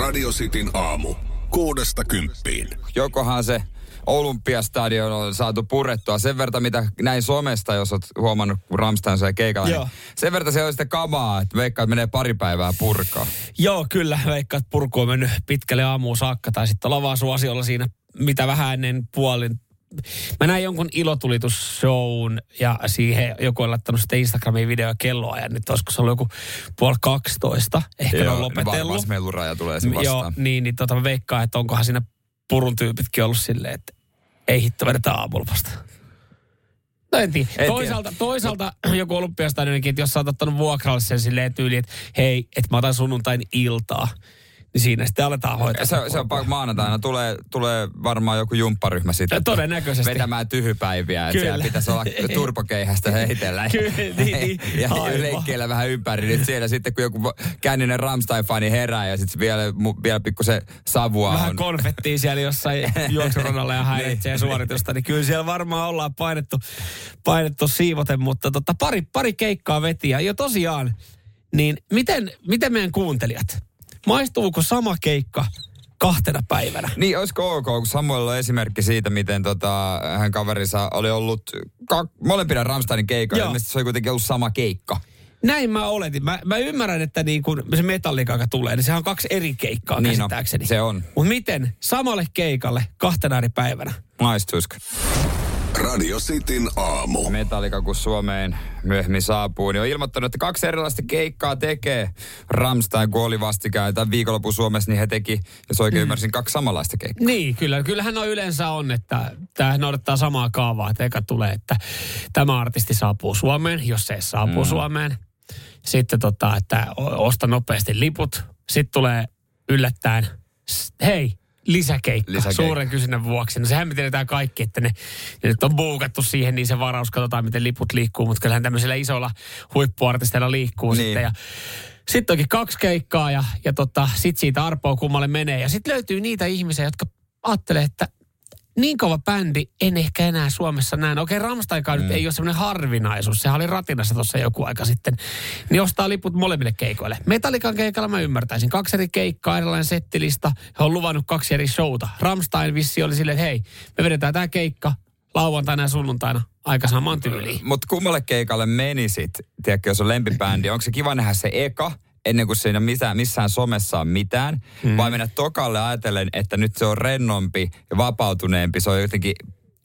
Radio Cityn aamu. Kuudesta kymppiin. Jokohan se Olympiastadion on saatu purettua sen verran, mitä näin somesta, jos olet huomannut, kun Ramstein sai keikalla. Niin sen verran se on sitä kamaa, että veikkaa, että menee pari päivää purkaa. Joo, kyllä. Veikka, että purku on mennyt pitkälle aamuun saakka. Tai sitten ollaan vaan suosiolla siinä, mitä vähän ennen puolin. Mä näin jonkun ilotulitusshown ja siihen joku on laittanut sitten Instagramiin video kelloa ja nyt olisiko se ollut joku puoli 12. Ehkä ne on Joo, lopetellut. Varmaan se tulee sen vastaan. Joo, niin, niin tota, mä veikkaan, että onkohan siinä purun tyypitkin ollut silleen, että ei hitto vedetään aamulla vasta. No en tiedä. En toisaalta, toisaalta joku olympiastadioninkin, että jos sä oot ottanut vuokralle sen silleen tyyliin, että hei, että mä otan sunnuntain iltaa, niin siinä sitten aletaan hoitaa. Se, se on maanantaina. Tulee, tulee varmaan joku jumpparyhmä sitten. Todennäköisesti. Vetämään tyhypäiviä. Että Kyllä. siellä pitäisi olla turpokeihästä heitellä. Kyllä, niin, niin. ja Aivan. leikkeillä vähän ympäri. Niin siellä sitten kun joku känninen Ramstein-fani herää ja sitten vielä, vielä pikkusen savua Vähän on. konfettia siellä jossain juoksuradalla ja häiritsee suoritusta, niin kyllä siellä varmaan ollaan painettu, painettu siivoten, mutta tota, pari, pari keikkaa veti ja jo tosiaan, niin miten, miten meidän kuuntelijat, maistuuko sama keikka kahtena päivänä? Niin, olisiko ok, kun Samuel on esimerkki siitä, miten tota, hän kaverinsa oli ollut ka- molempina Ramsteinin keikoilla. Ilmeisesti se oli kuitenkin ollut sama keikka. Näin mä oletin. Mä, mä ymmärrän, että niin kun se metallika, joka tulee, niin sehän on kaksi eri keikkaa Niin käsittääkseni. se on. Mutta miten samalle keikalle kahtena eri päivänä? Maistuisiko? Radio Cityn aamu. Metallika, kun Suomeen myöhemmin saapuu, niin on ilmoittanut, että kaksi erilaista keikkaa tekee. Ramstein, kun oli vastikään tämän viikonlopun Suomessa, niin he teki, jos oikein ymmärsin, kaksi samanlaista keikkaa. Niin, kyllä. Kyllähän on yleensä on, että tämä noudattaa samaa kaavaa. Että eka tulee, että tämä artisti saapuu Suomeen, jos se ei saapuu mm. Suomeen. Sitten tota, että osta nopeasti liput. Sitten tulee yllättäen, hei, lisäkeikka, Lisäkeikka. suuren kysynnän vuoksi. No sehän me tiedetään kaikki, että ne, ne nyt on buukattu siihen, niin se varaus, katsotaan miten liput liikkuu. Mutta kyllähän tämmöisillä isoilla huippuartisteilla liikkuu Niin. sitten. Ja sitten onkin kaksi keikkaa ja, ja tota, sitten siitä arpoa kummalle menee. Ja sitten löytyy niitä ihmisiä, jotka ajattelee, että niin kova bändi en ehkä enää Suomessa näe. No Okei, Ramsteinkaan mm. nyt ei ole semmoinen harvinaisuus. Sehän oli ratinassa tuossa joku aika sitten. Niin ostaa liput molemmille keikoille. Metallikan keikalla mä ymmärtäisin. Kaksi eri keikkaa, erilainen settilista. He on luvannut kaksi eri showta. Ramstein vissi oli silleen, että hei, me vedetään tämä keikka lauantaina ja sunnuntaina aika saman tyyliin. Mutta kummalle keikalle menisit, tiedätkö, jos on lempibändi, onko se kiva nähdä se eka, ennen kuin siinä missään, missään somessa on mitään, mm. vai mennä tokalle ajatellen, että nyt se on rennompi ja vapautuneempi, se on jotenkin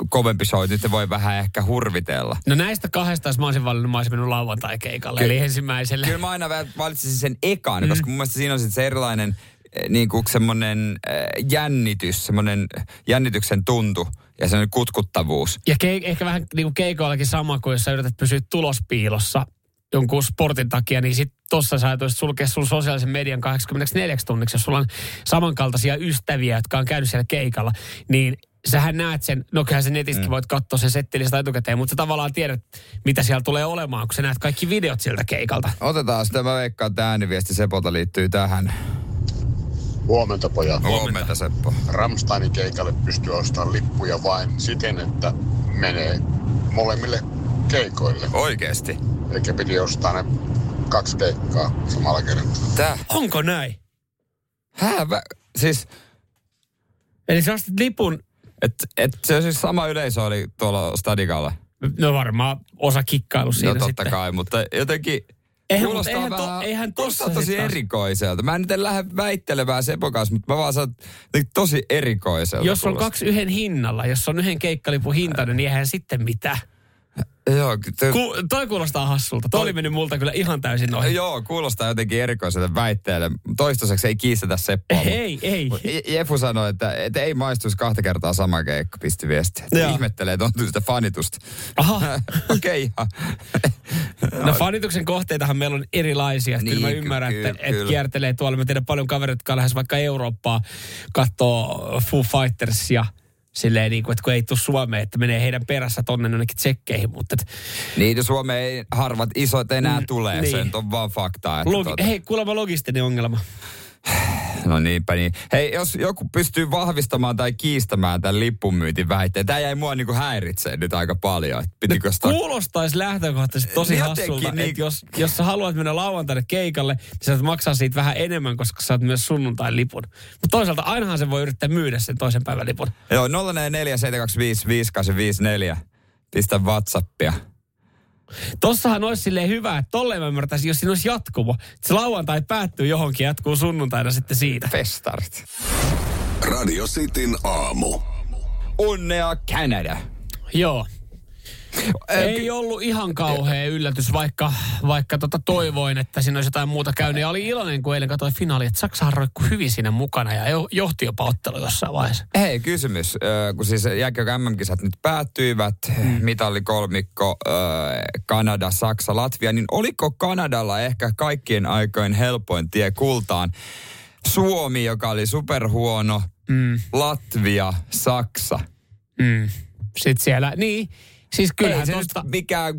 kovempi show, nyt se voi vähän ehkä hurvitella. No näistä kahdesta, jos mä olisin valinnut, mä olisin mennyt lauantai-keikalle. Eli ensimmäiselle. Kyllä mä aina valitsisin sen ekan, mm. koska mun mielestä siinä on sit se erilainen eh, niin kuin semmoinen äh, jännitys, semmoinen jännityksen tuntu ja semmoinen kutkuttavuus. Ja ke- ehkä vähän niin kuin keikoillakin sama kuin jos sä yrität pysyä tulospiilossa jonkun sportin takia, niin sit tossa sä ajatuisit sulkea sun sosiaalisen median 84 tunniksi, jos sulla on samankaltaisia ystäviä, jotka on käynyt siellä keikalla, niin sähän näet sen, no kyllähän sen netistäkin mm. voit katsoa sen settilistä etukäteen, mutta sä tavallaan tiedät, mitä siellä tulee olemaan, kun sä näet kaikki videot sieltä keikalta. Otetaan sitä, mä veikkaan, että ääniviesti Sepolta liittyy tähän. Huomenta pojat. Huomenta Seppo. Ramsteinin keikalle pystyy ostamaan lippuja vain siten, että menee molemmille keikoille. Oikeesti. Eikä piti ostaa ne kaksi keikkaa samalla kertaa. Tää? Onko näin? Hää? Vä, siis, Eli sä ostit lipun, et, et se on siis sama yleisö oli tuolla Stadikalla. no varmaan osa kikkailu siinä no totta sitten. kai, mutta jotenkin Eihän, mutta eihän to- eihän tossa tosi erikoiselta. Mä en nyt en lähde väittelemään Sepon kanssa, mutta mä vaan sanon, että tosi erikoiselta. Jos on kuulostaa. kaksi yhden hinnalla, jos on yhden keikkalipun hintainen, niin eihän sitten mitään. Joo, te, Ku, toi kuulostaa hassulta. Toi oli mennyt multa kyllä ihan täysin ohi. joo, kuulostaa jotenkin erikoiselta väitteelle. Toistaiseksi ei kiistetä Seppoa. Ei, ei. Jefu sanoi, että, että ei maistuisi kahta kertaa sama keikka, pisti viesti. Joo. Ihmettelee, että on sitä fanitusta. Aha. Okei, okay, No fanituksen kohteitahan meillä on erilaisia. Niin, Niin, kyllä mä ky- ymmärrän, kyllä, että et kyllä. kiertelee tuolla. Mä tiedän paljon kavereita, jotka lähes vaikka Eurooppaa katsoo Foo Fightersia. Silleen niin kuin, että kun ei tule Suomeen, että menee heidän perässä tonne jonnekin tsekkeihin. Mutta et, Niin, Suomeen ei harvat isot enää Mm, tulee. niin. Se on vaan faktaa. Että logi- tuota, Hei, kuulemma logistinen ongelma. No niinpä niin. Hei, jos joku pystyy vahvistamaan tai kiistämään tämän lippunmyyntin väitteen, tämä jäi mua niinku häiritsee nyt aika paljon. Pitikö sitä... Kuulostaisi lähtökohtaisesti tosi hassulta, niin- että jos, jos sä haluat mennä lauantaille keikalle, niin sä maksaa siitä vähän enemmän, koska sä saat myös sunnuntain lipun. Mutta toisaalta ainahan se voi yrittää myydä sen toisen päivän lipun. Joo, 047255854. Pistä Whatsappia. Tossahan olisi silleen hyvä, että tolleen mä ymmärtäisin, jos siinä olisi jatkumo. Se lauantai päättyy johonkin, jatkuu sunnuntaina sitten siitä. Festarit. Radio Cityn aamu. Onnea Canada. Joo. Ei ollut ihan kauhea yllätys, vaikka, vaikka tota toivoin, että siinä olisi jotain muuta käynyt. Ja oli iloinen, kun eilen katsoin finaali, että Saksa roikku hyvin siinä mukana ja jo- johti jopa ottelu jossain vaiheessa. Hei, kysymys. Kun siis jääkiekko MM-kisat nyt päättyivät, mm. mitallikolmikko, Kanada, Saksa, Latvia, niin oliko Kanadalla ehkä kaikkien aikojen helpoin tie kultaan? Suomi, joka oli superhuono, Mm. Latvia, Saksa. Mm. Sitten siellä, niin, siis Kyllä kyllähän se tosta, nyt mikään,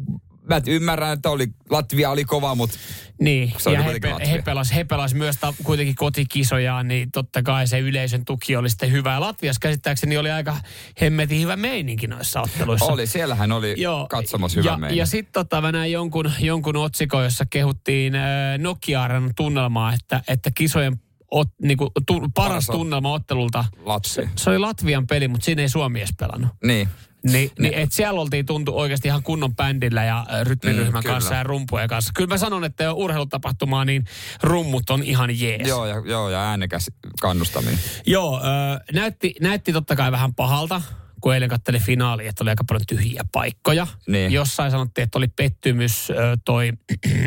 mä ymmärrän, että oli, Latvia oli kova, mutta niin, Se oli ja he, pe- he pelas, he pelas myös ta- kuitenkin kotikisojaan, niin totta kai se yleisön tuki oli sitten hyvä. Ja Latviassa käsittääkseni oli aika hemmetin hyvä meininki noissa otteluissa. oli, siellähän oli katsomassa hyvä ja, meininki. Ja sitten tota, mä näin jonkun, jonkun otsikon, jossa kehuttiin äh, nokia tunnelmaa, että, että kisojen ot, niinku, tu, paras Paras tunnelma ottelulta. Latvia. Se oli Latvian peli, mutta siinä ei Suomi edes pelannut. Niin. Niin, niin et siellä oltiin tuntu oikeasti ihan kunnon bändillä ja rytmiryhmän Mm, kanssa ja rumpujen kanssa. Kyllä mä sanon, että urheilutapahtumaa, niin rummut on ihan jees. Joo, ja, joo, ja äänekäs kannustaminen. Joo, ö, näytti, näytti totta kai vähän pahalta, kun eilen katteli finaali, että oli aika paljon tyhjiä paikkoja. Niin. Jossain sanottiin, että oli pettymys toi,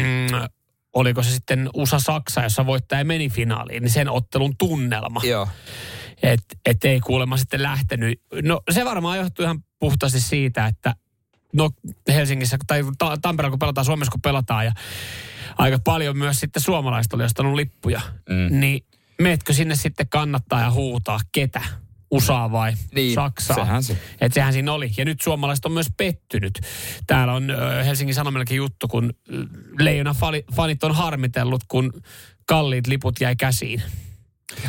oliko se sitten USA-Saksa, jossa voittaja meni finaaliin, niin sen ottelun tunnelma. Joo. Että et ei kuulemma sitten lähtenyt. No se varmaan johtuu ihan puhtaasti siitä, että no Helsingissä tai Ta- Tampereella kun pelataan, Suomessa kun pelataan ja aika paljon myös sitten suomalaiset oli ostanut lippuja. Mm. Niin meetkö sinne sitten kannattaa ja huutaa ketä? USA vai Niin, Saksaa? sehän se. Et sehän siinä oli. Ja nyt suomalaiset on myös pettynyt. Täällä on Helsingin Sanomillakin juttu, kun Leijona fanit on harmitellut, kun kalliit liput jäi käsiin.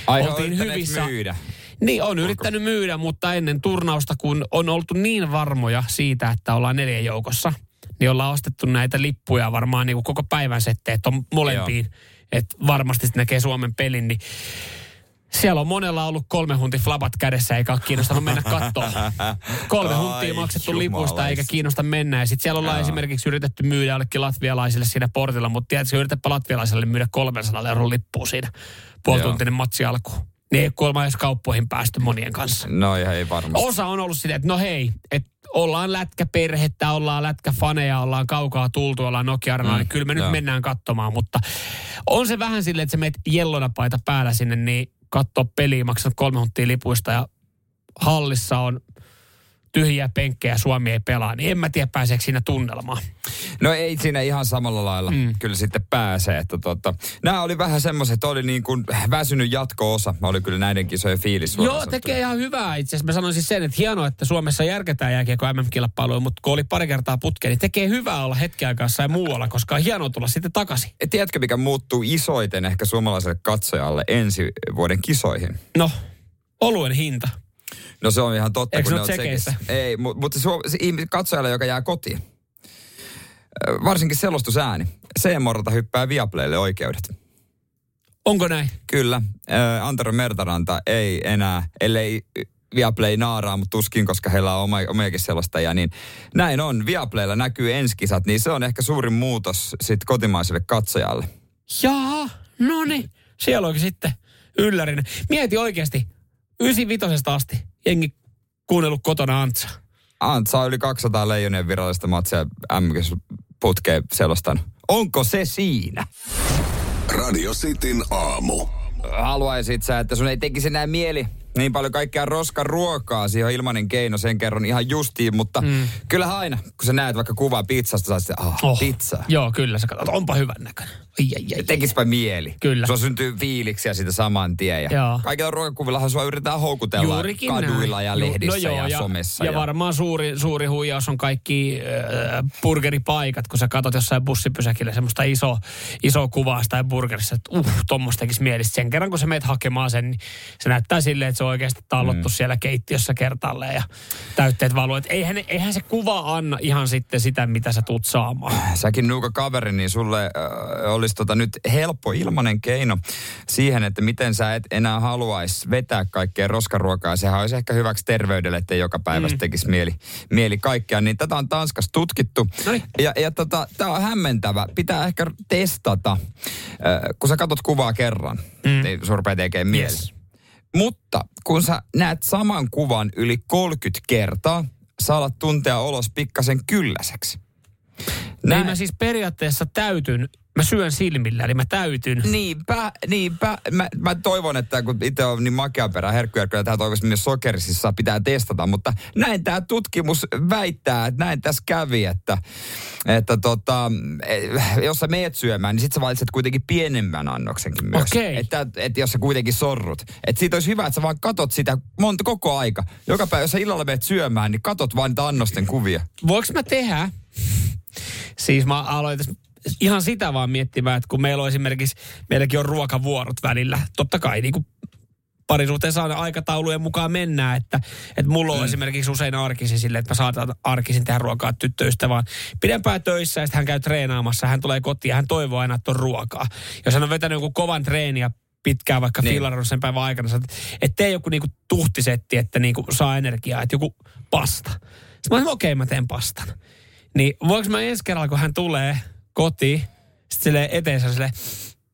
Ai, Oltiin hyvissä- myydä. Niin, on yrittänyt myydä, mutta ennen turnausta, kun on oltu niin varmoja siitä, että ollaan neljän joukossa, niin ollaan ostettu näitä lippuja varmaan niin kuin koko päivän setteet on molempiin. Että varmasti näkee Suomen pelin, niin siellä on monella ollut kolme hunti flabat kädessä, eikä ole kiinnostanut mennä kattoon. Kolme huntia maksettu jumalais. lipuista, eikä kiinnosta mennä. Ja sitten siellä ollaan Joo. esimerkiksi yritetty myydä jollekin latvialaisille siinä portilla, mutta tiedätkö, yritäpä latvialaiselle myydä 300 euron lippua siinä. Puolituntinen matsi alkuun. Niin ei kuulemma edes kauppoihin päästy monien kanssa. No ihan ei varmasti. Osa on ollut sitä, että no hei, että ollaan lätkäperhettä, ollaan lätkäfaneja, ollaan kaukaa tultu, ollaan nokia mm, niin kyllä me nyt joo. mennään katsomaan, mutta on se vähän silleen, että sä meet jellona paita päällä sinne, niin katsoo peliä, maksat kolme hunttia lipuista ja hallissa on tyhjiä penkkejä, Suomi ei pelaa, niin en mä tiedä pääseekö siinä tunnelmaan. No ei siinä ihan samalla lailla mm. kyllä sitten pääsee. Että tota, nämä oli vähän semmoiset, että oli niin kuin väsynyt jatko-osa. Mä oli kyllä näiden kisojen fiilis. Joo, sanottuna. tekee ihan hyvää itse asiassa. Mä sanoisin sen, että hienoa, että Suomessa järketään jääkiekko MM-kilpailuja, mutta kun oli pari kertaa putkeen, niin tekee hyvää olla hetken aikaa ja muualla, koska on hienoa tulla sitten takaisin. Et Tiedätkö, mikä muuttuu isoiten ehkä suomalaiselle katsojalle ensi vuoden kisoihin? No, oluen hinta. No se on ihan totta. Eikö kun ne ne ole on tsekeissä? tsekissä. Ei, mu- mutta se, se ihmis- katsojalle, joka jää kotiin. Varsinkin selostusääni. C-Morta hyppää Viaplaylle oikeudet. Onko näin? Kyllä. Ö, Antero Mertaranta ei enää, ellei Viaplay naaraa, mutta tuskin, koska heillä on oma, omiakin selostajia, niin näin on. Viaplaylla näkyy enskisat, niin se on ehkä suurin muutos sitten kotimaiselle katsojalle. Jaa, no niin. Siellä onkin sitten yllärinä. Mieti oikeasti, 95 asti jengi kuunnellut kotona Antsa. Antsa on yli 200 leijonien virallista matsia MKS putkeen selostanut. Onko se siinä? Radio Cityn aamu. Haluaisit sä, että sun ei tekisi näin mieli niin paljon kaikkea roskaruokaa, siihen on ilmainen keino, sen kerron ihan justiin, mutta mm. kyllähän aina, kun sä näet vaikka kuvaa pizzasta, sä ah, oh, pizza. Joo, kyllä. Sä katsot, onpa hyvän näköinen. Ai, ai, ai, Tekispä mieli. Kyllä. Sulla syntyy fiiliksiä siitä saman tien. Ja Joo. Kaikilla ruokakuvillahan sua yritetään houkutella Juurikin kaduilla näin. ja Ju- lehdissä no joo, ja, ja, somessa. Ja, varmaan suuri, suuri huijaus on kaikki äh, burgeripaikat, kun sä katot jossain bussipysäkillä semmoista iso, iso kuvaa sitä burgerissa, että uh, tuommoista tekisi mieli. Sitten Sen kerran, kun sä meet hakemaan sen, niin se näyttää silleen, että se on oikeasti tallottu mm. siellä keittiössä kertalleen ja täytteet valuu. Et eihän, eihän se kuva anna ihan sitten sitä, mitä sä tuut saamaan. Säkin nuuka kaveri, niin sulle äh, olisi tota nyt helppo ilmanen keino siihen, että miten sä et enää haluaisi vetää kaikkea roskaruokaa. Sehän olisi ehkä hyväksi terveydelle, että joka päivä mm. tekisi mieli, mieli kaikkea. Niin tätä on Tanskassa tutkittu. Noniin. Ja, ja tota, tämä on hämmentävä. Pitää ehkä testata. Äh, kun sä katot kuvaa kerran, mm. niin sun rupeaa tekemään mieli. Yes. Mutta kun sä näet saman kuvan yli 30 kertaa, sä alat tuntea olos pikkasen kylläiseksi. Näin mä siis periaatteessa täytyn, mä syön silmillä, eli mä täytyn. Niinpä, niinpä. Mä, mä toivon, että kun itse on niin makeaperä herkkuherkku, tämä toivoisi myös sokerisissa pitää testata, mutta näin tämä tutkimus väittää, että näin tässä kävi, että, että tota, eh, jos sä meet syömään, niin sit sä valitset kuitenkin pienemmän annoksenkin myös. Okei. Että, että jos sä kuitenkin sorrut. Että siitä olisi hyvä, että sä vaan katot sitä monta koko aika. Joka päivä, jos sä illalla meet syömään, niin katot vaan niitä annosten kuvia. Voinko mä tehdä? Siis mä aloin tässä ihan sitä vaan miettimään, että kun meillä on esimerkiksi, meilläkin on ruokavuorot välillä. Totta kai niin kuin parisuhteessa aina aikataulujen mukaan mennään, että, että mulla on mm. esimerkiksi usein arkisin silleen, että mä saatan arkisin tehdä ruokaa tyttöystävään pidempään töissä ja sitten hän käy treenaamassa, hän tulee kotiin ja hän toivoo aina, että on ruokaa. Jos hän on vetänyt joku kovan treeniä pitkään vaikka Niin. niin. sen päivän aikana, oot, että tee joku niinku tuhtisetti, että niinku saa energiaa, että joku pasta. Sitten mä okei, mä teen pastan. Niin voinko mä ensi kerralla, kun hän tulee kotiin, sitten silleen eteensä silleen,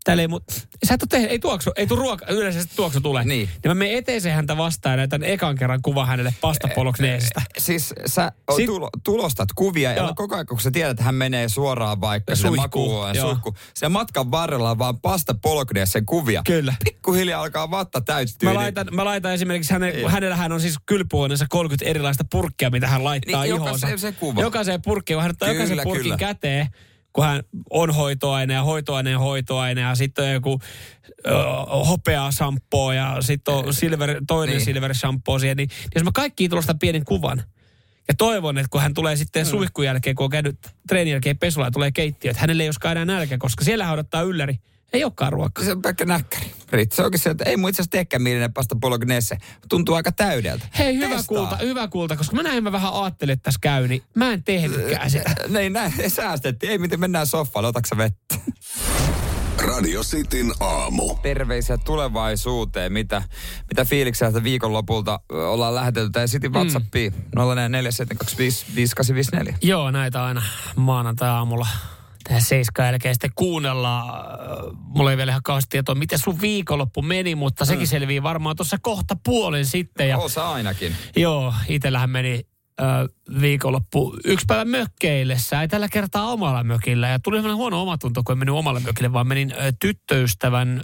täällä ei, mut, sä et tehnyt, ei tuoksu, ei tuu ruoka, yleensä se tuoksu tulee. Niin. niin mä menen eteeseen häntä vastaan ja näytän ekan kerran kuva hänelle pastapolokneesista. Siis sä Sit- tulo, tulostat kuvia ja Joo. koko ajan, kun sä tiedät, että hän menee suoraan vaikka sinne makuuhuoneen suihku. Sen matkan varrella on vaan pasta polkneessa kuvia. Kyllä. Pikkuhiljaa alkaa vatta täyttyä. Mä laitan, mä laitan esimerkiksi, hänen, Niin. hänellähän on siis kylpyhuoneessa 30 erilaista purkkia, mitä hän laittaa Niin, ihoonsa. jokaiseen se kuva. Jokaiseen purkkiin, hän ottaa Kyllä, jokaisen purkin kyllä. käteen, kun hän on hoitoaine ja hoitoaineen hoitoaine ja sitten on joku hopea shampoo ja sitten on silver, toinen Niin. silver shampoo siihen, niin, niin jos mä kaikkiin tulosta pienen kuvan, ja toivon, että kun hän tulee sitten mm. suihkun jälkeen, kun on käynyt treenin jälkeen pesulla ja tulee keittiö, että hänelle ei olisikaan enää nälkä, koska siellä hän odottaa ylläri. Ei olekaan ruokaa. Se on pelkkä näkkäri. Se onkin se, että ei mun itse asiassa teekään mielinen pasta bolognese. Tuntuu aika täydeltä. Hei, hyvä Testaa. kulta, hyvä kulta, koska mä näin mä vähän ajattelin, että tässä käy, niin mä en tehnytkään sitä. Niin, näin säästettiin. Ei miten mennään sohvalle, otatko vettä? Radio Cityn aamu. Terveisiä tulevaisuuteen. Mitä, mitä fiiliksiä tästä viikonlopulta ollaan lähetelty? Tai sitten WhatsAppiin 0447255854. Joo, näitä aina maanantai-aamulla tähän seiskaan jälkeen sitten kuunnellaan. Mulla ei vielä ihan kauheasti tietoa, miten sun viikonloppu meni, mutta sekin Mm. selvii varmaan tuossa kohta puolen sitten. Ja, Osa ainakin. joo, itsellähän meni ö, viikonloppu yksi päivä mökkeillessä, ei tällä kertaa omalla mökillä. Ja tuli sellainen huono omatunto, kun en mennyt omalle mökille, vaan menin ö, tyttöystävän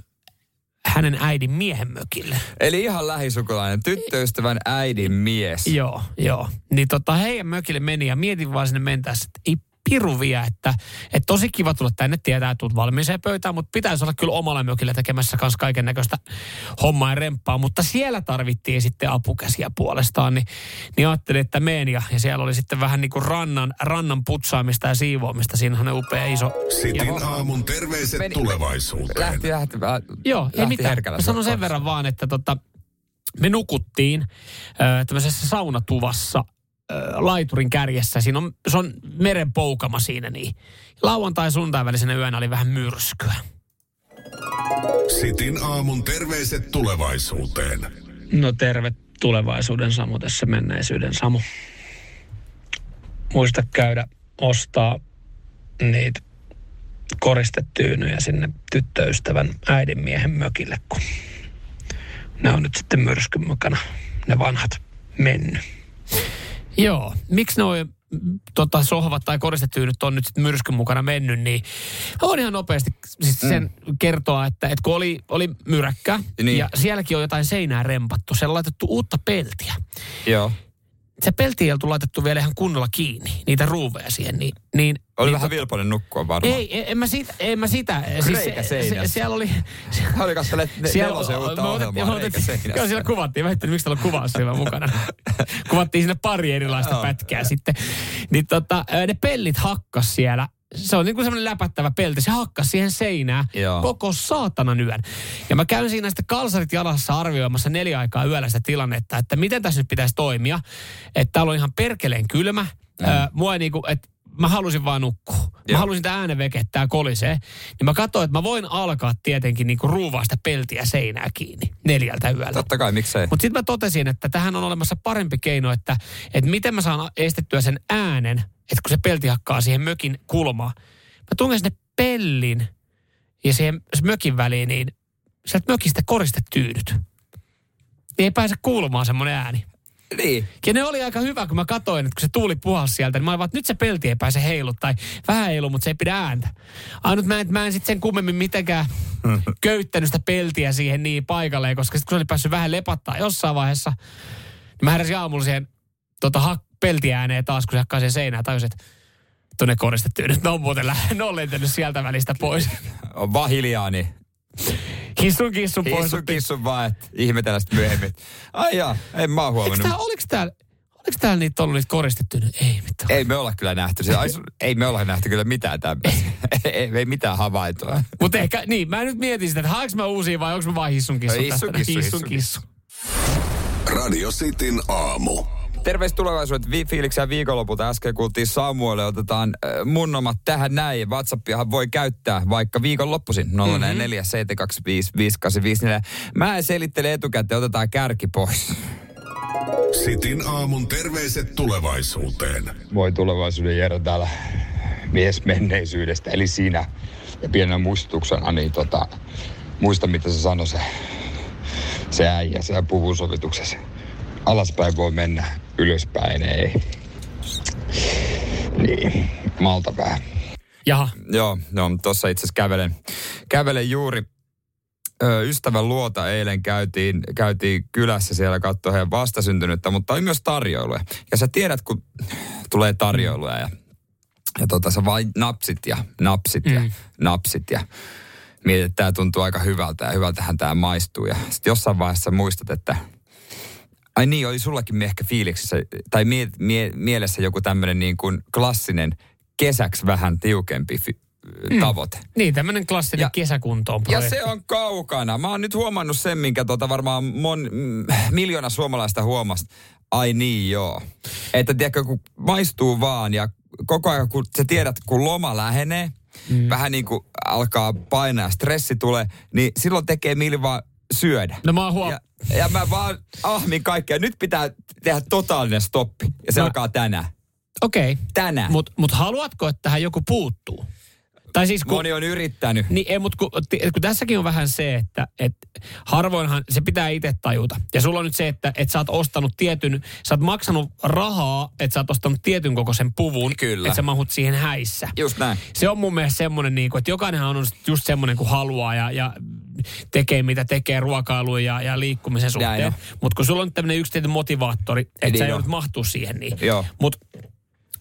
hänen äidin miehen mökille. Eli ihan lähisukulainen, tyttöystävän äidin mies. Joo, joo. Niin tota, heidän mökille meni ja mietin vaan sinne mentäessä, että vie, että, että tosi kiva tulla tänne, tietää, että tulet valmiiseen pöytään, mutta pitäisi olla kyllä omalla mökillä tekemässä kanssa kaiken näköistä hommaa ja remppaa, mutta siellä tarvittiin sitten apukäsiä puolestaan, niin, niin ajattelin, että meen ja, ja siellä oli sitten vähän niin kuin rannan, rannan putsaamista ja siivoamista, siinä on upea iso... Sitin aamun terveiset Meni- tulevaisuuteen. Lähti, lähti, lähti Joo, ei mitään. Mä sanon sen verran vaan, että tota, me nukuttiin ö, tämmöisessä saunatuvassa laiturin kärjessä. Siinä on, se on meren poukama siinä niin. Lauantai ja sunnuntai välisenä yönä oli vähän myrskyä. Sitin aamun terveiset tulevaisuuteen. No terve tulevaisuuden Samu tässä menneisyyden Samu. Muista käydä ostaa niitä koristetyynyjä sinne tyttöystävän äidin miehen mökille, kun ne on nyt sitten myrskyn mukana, ne vanhat mennyt. Joo, miksi ne on tota, sohvat tai koristetyynyt on nyt sitten myrskyn mukana mennyt, niin on ihan nopeasti siis sen mm. kertoa, että, että kun oli, oli myräkkä Niin. niin. ja sielläkin on jotain seinää rempattu, siellä on laitettu uutta peltiä. Joo. Se pelti ei oltu laitettu vielä ihan kunnolla kiinni, niitä ruuveja siihen, niin, niin Oli Niin vähän tota- vilpoinen nukkua varmaan. Ei, en, mä sitä, en mä sitä. Reikä seinässä. siellä oli... Hän oli ne, nelosen uutta ohjelmaa me otettiin- seinässä. Joo, siellä kuvattiin. Mä ajattelin, miksi täällä on kuvaus siellä mukana. kuvattiin sinne pari erilaista pätkää sitten. Niin tota, ne pellit hakkas siellä. Se on niin kuin semmoinen läpättävä pelti. Se hakkas siihen seinään Joo. koko saatanan yön. Ja mä käyn siinä sitten kalsarit jalassa arvioimassa neljä aikaa yöllä sitä tilannetta, että miten tässä nyt pitäisi toimia. Että täällä on ihan perkeleen kylmä. Mm. Öö, mua ei niinku, että mä halusin vaan nukkua. Mä Joo. halusin tää äänen vekettää kolisee. Niin mä katsoin, että mä voin alkaa tietenkin niinku ruuvaa sitä peltiä seinää kiinni neljältä yöllä. Totta kai, miksei. Mutta sitten mä totesin, että tähän on olemassa parempi keino, että, että miten mä saan estettyä sen äänen, että kun se pelti hakkaa siihen mökin kulmaan. Mä tungen sinne pellin ja siihen mökin väliin, niin sieltä mökistä koristetyynyt. Niin ei pääse kuulumaan semmoinen ääni. Niin. Ja ne oli aika hyvä, kun mä katsoin, että kun se tuuli puhas sieltä, niin mä olin vaan, että nyt se pelti ei pääse heilu tai vähän heilu, mutta se ei pidä ääntä. Ainut mä en, mä en sitten sen kummemmin mitenkään köyttänyt sitä peltiä siihen niin paikalleen, koska sitten kun se oli päässyt vähän lepattaa jossain vaiheessa, niin mä heräsin aamulla siihen tota, hak- peltiääneen taas, kun se hakkaa sen seinään, tajusin, että tuonne koristettiin. Nyt ne on muuten lä- ne on lentänyt sieltä välistä pois. On vaan hiljaa, niin Hissun kissun pois. kissun kissun vaan, että ihmetellä sitten myöhemmin. Ai jaa, en mä oo Eikö huomannut. tää, oliko täällä, oliko täällä niitä ollut niitä koristettyjä? Ei mitään. Ei me olla kyllä nähty. Se, ei me olla nähty kyllä mitään tämmöistä. ei, ei mitään havaintoa. Mutta ehkä, niin, mä nyt mietin sitä, että haanko mä uusia vai onko mä vaan hissun kissu hissun kissu, hissun hissun kissu. Radio Cityn aamu. Terveys tulevaisuudet vi- fiiliksiä viikonlopulta. Äsken kuultiin Samuelle. Otetaan äh, mun omat tähän näin. Whatsappiahan voi käyttää vaikka viikonloppuisin. 044 725 584. Mä en selittele etukäteen. Otetaan kärki pois. Sitin aamun terveiset tulevaisuuteen. Moi tulevaisuuden Jero täällä mies menneisyydestä. Eli siinä ja pienenä muistutuksena, niin tota, muista mitä se sanoi se, se äijä siellä puvusovituksessa. Alaspäin voi mennä, ylöspäin ei. Niin, malta vähän. Jaha, Joo, no, tuossa itse asiassa kävelen, kävelen juuri ö, ystävän luota eilen käytiin, käytiin kylässä siellä katsoa heidän vastasyntynyttä, mutta oli myös tarjoiluja. Ja sä tiedät, kun tulee tarjoiluja ja, ja tota, sä vain napsit ja napsit ja Mm. napsit ja mietit, että tämä tuntuu aika hyvältä ja hyvältähän tämä maistuu. Ja sitten jossain vaiheessa muistat, että ai niin, oli sullakin ehkä fiiliksissä tai mie, mie, mielessä joku tämmöinen niin kuin klassinen kesäksi vähän tiukempi fi, tavoite. niin tämmöinen klassinen Ja- ja, kesäkuntoon Ja projekti. se on kaukana. Mä oon nyt huomannut sen, minkä tota varmaan mon, mm, miljoona suomalaista huomasi. Ai niin, joo. Että tiedätkö, kun maistuu vaan ja koko ajan, kun sä tiedät, kun loma lähenee, mm. vähän niin kuin alkaa painaa, stressi tulee, niin silloin tekee mieli vaan syödä. No mä oon huom... Ja, ja mä vaan ahmin kaikkea. Nyt pitää tehdä totaalinen stoppi. Ja se No. alkaa tänään. Okei, Tänään. mutta mut haluatko, että tähän joku puuttuu? Tai siis kun... Moni on yrittänyt. Niin ei, mutta kun, kun tässäkin on vähän se, että et harvoinhan se pitää itse tajuta. Ja sulla on nyt se, että et sä oot ostanut tietyn, sä oot maksanut rahaa, että sä oot ostanut tietyn kokoisen puvun, Kyllä. että sä mahut siihen häissä. Just näin. Se on mun mielestä semmoinen, niin kuin, että jokainenhan on just semmoinen kuin haluaa ja, ja tekee mitä tekee ruokailun ja, ja liikkumisen suhteen. Mutta kun sulla on nyt tämmöinen yksi tietty motivaattori, että Niin sä joudut mahtua siihen niin. Joo. Mutta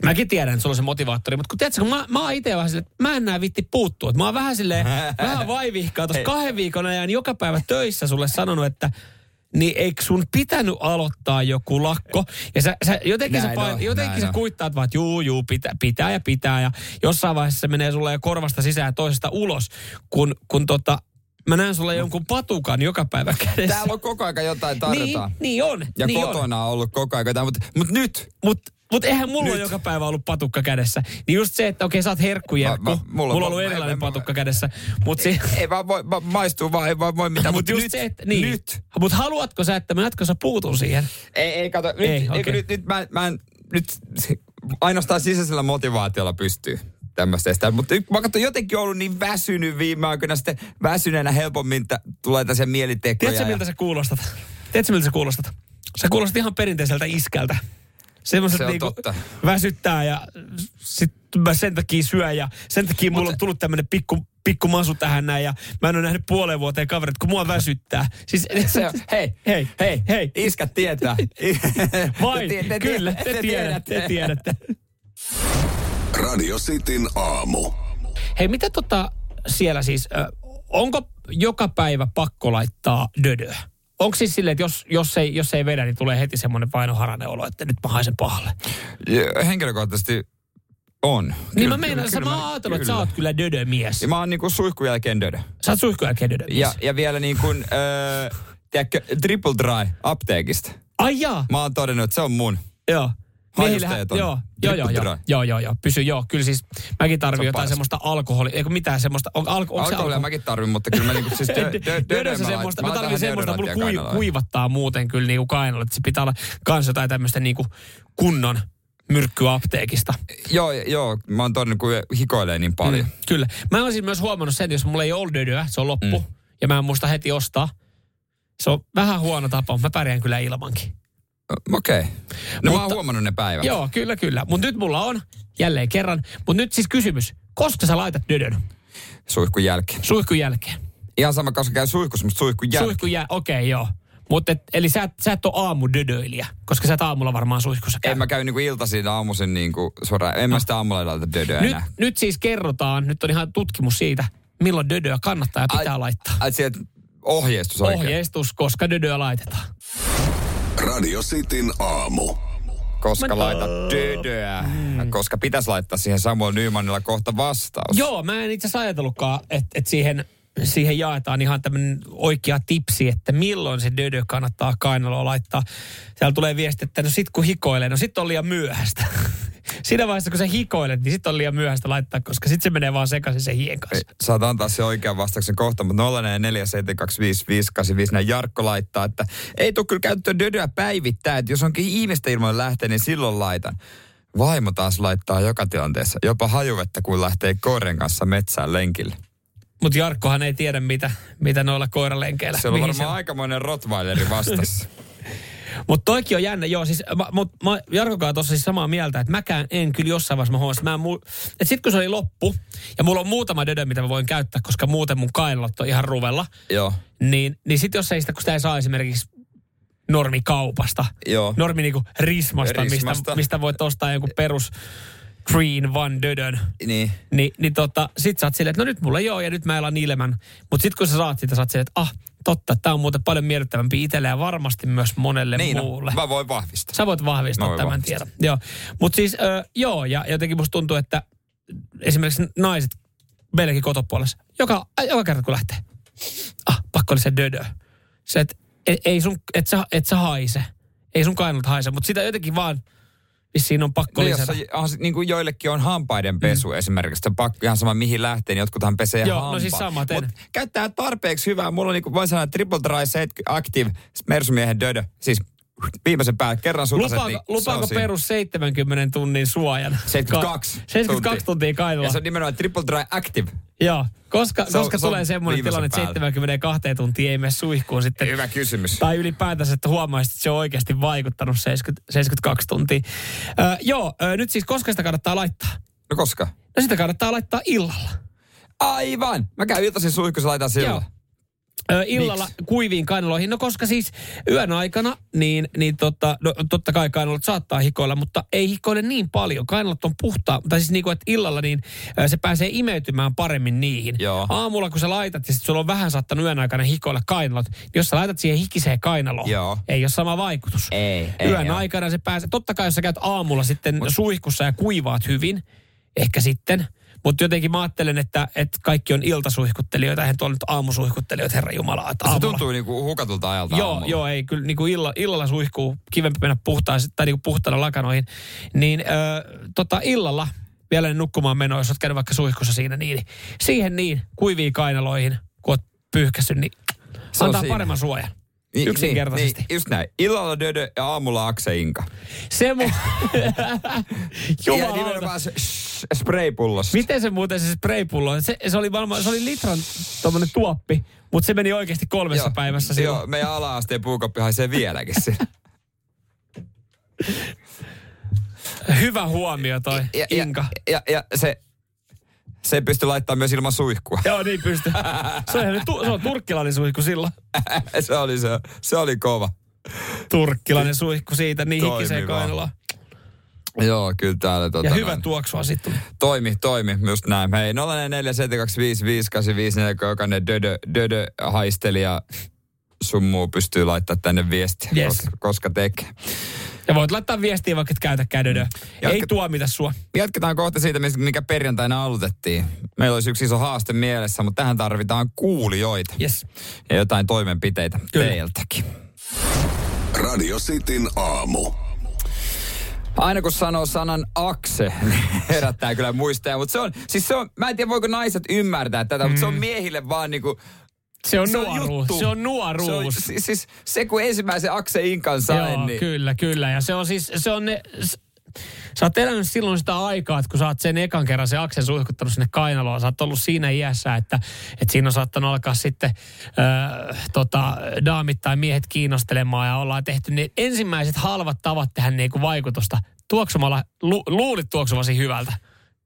Mäkin tiedän, että sulla on se motivaattori, mutta kun tiedätkö, kun mä, mä oon itse vähän silleen, että mä en näe vitti puuttua. Että mä oon vähän silleen, vähän vaivihkaa tuossa kahden viikon ajan joka päivä töissä sulle sanonut, että niin eikö sun pitänyt aloittaa joku lakko? Ja sä, sä jotenkin, Näin sä, pain, on, jotenkin sä on. kuittaat vaan, että juu, juu, pitää, pitää ja pitää. Ja jossain vaiheessa se menee sulle jo korvasta sisään ja toisesta ulos, kun, kun tota, mä näen sulle jonkun patukan joka päivä kädessä. Täällä on koko aika jotain tarjotaan. niin, niin on. Ja niin on. kotona on ollut koko ajan jotain, mutta, mutta nyt Mutta mut eihän mulla Nyt. ole joka päivä ollut patukka kädessä. Niin just se, että okei, sä oot herkkujerkku. Mä- Mulla, mä- mulla- mulla on ollut erilainen mä- mä- patukka kädessä. Mutta se, ei vaan voi, ma- maistuu vaan, ei vaan voi mitään. mut Mutta just nyt, se, että niin. nyt. Mutta haluatko sä, että mä jatkossa puutun siihen? Ei, ei kato, nyt, Ei, ei, okei. nyt, nyt mä, mä en, nyt ainoastaan sisäisellä motivaatiolla pystyy tämmöistä estää. Mutta nyt mä katson jotenkin ollut niin väsynyt viime aikoina, sitten väsyneenä helpommin tä, tulee tässä mielitekoja. Tiedätkö, ja- miltä sä kuulostat? Tiedätkö, miltä sä kuulostat? Sä kuulostat ihan perinteiseltä iskältä. Semmoiset Se on niinku totta. väsyttää ja sit mä sen takia syön ja sen takia mulla on tullut tämmönen pikku, pikku masu tähän näin ja mä en ole nähnyt puoleen vuoteen kaverit, kun mua väsyttää. Siis, Se on, hei, hei, hei, hei. iskät tietää. Vain, Te- te- te- kyllä, te, tiedätte, te tiedätte. Radio Cityn aamu. Hei, mitä tota siellä siis, onko joka päivä pakko laittaa dödöä? Onko siis silleen, että jos, jos, ei, jos ei vedä, niin tulee heti semmoinen vainoharainen olo, että nyt mä haisen pahalle? Ja Henkilökohtaisesti on. niin Kyllä- mä meinaan, kyllä- mä kyllä oon ajatellut, että sä oot kyllä dödömies. Ja mä oon niinku suihkun jälkeen dödö. Sä oot suihkun jälkeen dödömies. Ja, ja vielä niin kuin, öö, tiedätkö, triple dry apteekista. Ai jaa, Mä oon todennut, että se on mun. joo. Hajusteeton. Joo, joo, joo, joo, dry. joo, joo, joo, pysy, joo, kyllä siis mäkin tarvin jotain semmoista alkoholia, eikö mitään semmoista, on, onko Alkoholia alko- mäkin tarvin, mutta kyllä mä niinku siis dö, dö, dö, Dödössä semmoista, mä tarvin semmoista, mulla kui, kuivattaa muuten kyllä niinku kainalolla, että se pitää olla kans jotain tämmöistä niinku kunnon myrkkyä apteekista. Joo, joo, mä oon todennut, kun hikoilee niin paljon. Mm, kyllä. Mä oon siis myös huomannut sen, että jos mulla ei ole dödöä, se on loppu, mm. ja mä en muista heti ostaa, se on vähän huono tapa, mutta mä pärjään kyllä ilmankin. Okei. Okay. No mä oon Mutta- huomannut ne päivät. Joo, kyllä, kyllä. Mutta nyt mulla on, jälleen kerran. Mutta nyt siis kysymys, koska sä laitat dödön? Suihkun jälkeen. Suihkun jälkeen. Ihan sama, koska käy suihkussa, mutta suihkun jälkeen. Suihkun jälkeen, okei, okay, joo. Mutta eli sä, et- sä et ole aamudödöilijä, koska sä et aamulla varmaan suihkussa käy. En mä käy niinku iltaisin aamuisin niinku suoraan. En mä sitä aamulla laita dödöä nyt, enää. nyt siis kerrotaan, nyt on ihan tutkimus siitä, milloin dödöä kannattaa ja pitää Ai- laittaa. Ai sieltä ohjeistus oikein. Ohjeistus, koska dödöä laitetaan. Radio Cityn aamu. Koska laitat dödöä. Koska pitäisi laittaa siihen Samuel Nymanilla kohta vastaus. Joo, mä en itse asiassa ajatellutkaan, että, että siihen, siihen jaetaan ihan tämmöinen oikea tipsi, että milloin se dödö kannattaa kainaloa laittaa. Siellä tulee viesti, että no sit kun hikoilee, no sit on liian myöhäistä. Siinä vaiheessa, kun sä hikoilet, niin sit on liian myöhäistä laittaa, koska sit se menee vaan sekaisin sen hien kanssa. Saat antaa se oikean vastauksen kohta, mutta 0447255854 näin Jarkko laittaa, että ei tule kyllä käyttöön dödöä päivittäin, että jos onkin ihmistä ilman lähtee, niin silloin laitan. Vaimo taas laittaa joka tilanteessa, jopa hajuvettä, kun lähtee koiren kanssa metsään lenkille. Mutta Jarkkohan ei tiedä, mitä, mitä noilla koiralenkeillä. Se on varmaan aikamoinen rottweileri vastassa. Mutta toikin on jännä, joo, siis mä, mut, mä Jarkokaan tuossa siis samaa mieltä, että mäkään en kyllä jossain vaiheessa mä huomasin, että mä mu- että sit kun se oli loppu, ja mulla on muutama dödö, mitä mä voin käyttää, koska muuten mun kainalot on ihan ruvella, Joo, niin, niin sit jos ei sitä, kun sitä ei saa esimerkiksi normikaupasta, joo. normi niinku rismasta, Rismasta. Mistä, mistä voit ostaa joku perus green one dödön, Niin. niin, niin tota, sit sä oot silleen, että no nyt mulla ei oo ja nyt mä elan ilman. Mutta sit kun sä saat sitä, sä oot silleen, että ah, totta, tää on muuten paljon miellyttävämpi itselle ja varmasti myös monelle Niin, no, muulle. mä voin vahvistaa. Sä voit vahvistaa voin tämän vahvistaa. tiedon. Joo. Mutta siis, ö, joo, ja jotenkin musta tuntuu, että esimerkiksi naiset meilläkin kotopuolessa, joka, joka kerta kun lähtee, ah, pakko oli se dödö. Se, että ei, ei sun, et sä, et sä haise. Ei sun kainalta haise, mutta sitä jotenkin vaan, vissiin on pakko Niin, lisätä. jos on, on, niin kuin joillekin on hampaiden pesu mm. esimerkiksi, se on pakko ihan sama mihin lähtee, niin jotkuthan pesee Joo, no hampaa. siis samaten. Mut käyttää tarpeeksi hyvää. Mulla on niin kuin, voin sanoa, Triple Dry Set Active Mersumiehen dödö. Siis viimeisen päälle kerran sutaset, Lupaako, niin lupaako perus 70 tunnin suojan? 72 Ka- 72 tuntia kainaloa. Ja se on nimenomaan Triple Dry Active. Joo, koska, Se on- koska se on tulee semmoinen tilanne, että päälle. 72 tuntia ei mene suihkuun sitten. Hyvä kysymys. Tai ylipäätänsä, että huomaisit, että se on oikeasti vaikuttanut 70, 72 tuntia. Öö, joo, öö, nyt siis koska sitä kannattaa laittaa? No koska? No sitä kannattaa laittaa illalla. Aivan! Mä käyn iltaisin suihkussa laitan silloin. Joo. Illalla Miksi? kuiviin kainaloihin. No koska siis yön aikana, niin, niin tota, no, totta kai kainalot saattaa hikoilla, mutta ei hikoile niin paljon. Kainalot on puhtaa, tai siis niin kuin, että illalla niin se pääsee imeytymään paremmin niihin. Joo. Aamulla kun sä laitat ja sit sulla on vähän saattanut yön aikana hikoilla kainalot, niin jos sä laitat siihen hikiseen kainaloon, Joo. ei ole sama vaikutus. Ei, ei Yön oo. aikana se pääsee, totta kai jos sä käyt aamulla sitten suihkussa ja kuivaat hyvin, ehkä sitten, mutta jotenkin mä ajattelen, että, että kaikki on iltasuihkuttelijoita, eihän tuolla nyt aamusuihkuttelijoita, herra Jumala. Että Se aamulla- tuntuu niinku hukatulta ajalta Joo, aamulla. joo, ei kyllä niin kuin illa, illalla suihkuu, kivempi mennä puhtaan, tai niin kuin puhtaana lakanoihin. Niin ö, tota, illalla vielä ennen nukkumaan menoa, jos olet käynyt vaikka suihkussa siinä, niin siihen niin, kuiviin kainaloihin, kun oot pyyhkässyt, niin Se antaa siinä. paremman suojan. Niin, Yksinkertaisesti. Niin, niin, just näin. Illalla dödö ja aamulla akse inka. Se mu... ja Jumalauta. nimenomaan se shh, spraypullossa. Miten se muuten se spraypullo, on? se, se oli varmaan, se oli litran tommonen tuoppi, mutta se meni oikeasti kolmessa Joo, päivässä silloin. Joo, meidän ala-asteen puukoppi haisee vieläkin siinä. Hyvä huomio toi ja, Inka. Ja, ja, ja se, se pystyy laittamaan myös ilman suihkua. Joo, niin pystyy. Se on, tu- se on turkkilainen suihku silloin. se, oli se, se oli kova. Turkkilainen suihku siitä, niin hikiseen kainaloon. Joo, kyllä täällä tota, Ja hyvä tuoksua sitten. Toimi, toimi, just näin. Hei, 0447255854, kun jokainen dödö, dödö haistelija sun muu pystyy laittaa tänne viestiä, Yes. koska, koska tekee. Ja voit laittaa viestiä vaikka et käytä kädödö. Ei Jatka- tuomita sua. Jatketaan kohta siitä, mikä perjantaina aloitettiin. Meillä olisi yksi iso haaste mielessä, mutta tähän tarvitaan kuulijoita. Yes. Ja jotain toimenpiteitä Kyllä. teiltäkin. Radio Cityn aamu. Aina kun sanoo sanan akse, niin herättää kyllä muistoja. Mutta se on, siis se on, mä en tiedä voiko naiset ymmärtää tätä, mutta se on miehille vaan niinku, Se on se on nuoruus. juttu. Se on nuoruus. Se, on, siis, siis se kun ensimmäisen akse inkan sain, Joo, niin... kyllä, kyllä. Ja se on siis, se on ne, sä oot elänyt silloin sitä aikaa, että kun sä oot sen ekan kerran se aksen suihkuttanut sinne kainaloon, sä oot ollut siinä iässä, että, että siinä on saattanut alkaa sitten äh, tota, daamit tai miehet kiinnostelemaan ja ollaan tehty ne ensimmäiset halvat tavat tehdä niinku vaikutusta. Tuoksumalla, lu, luulit tuoksumasi hyvältä.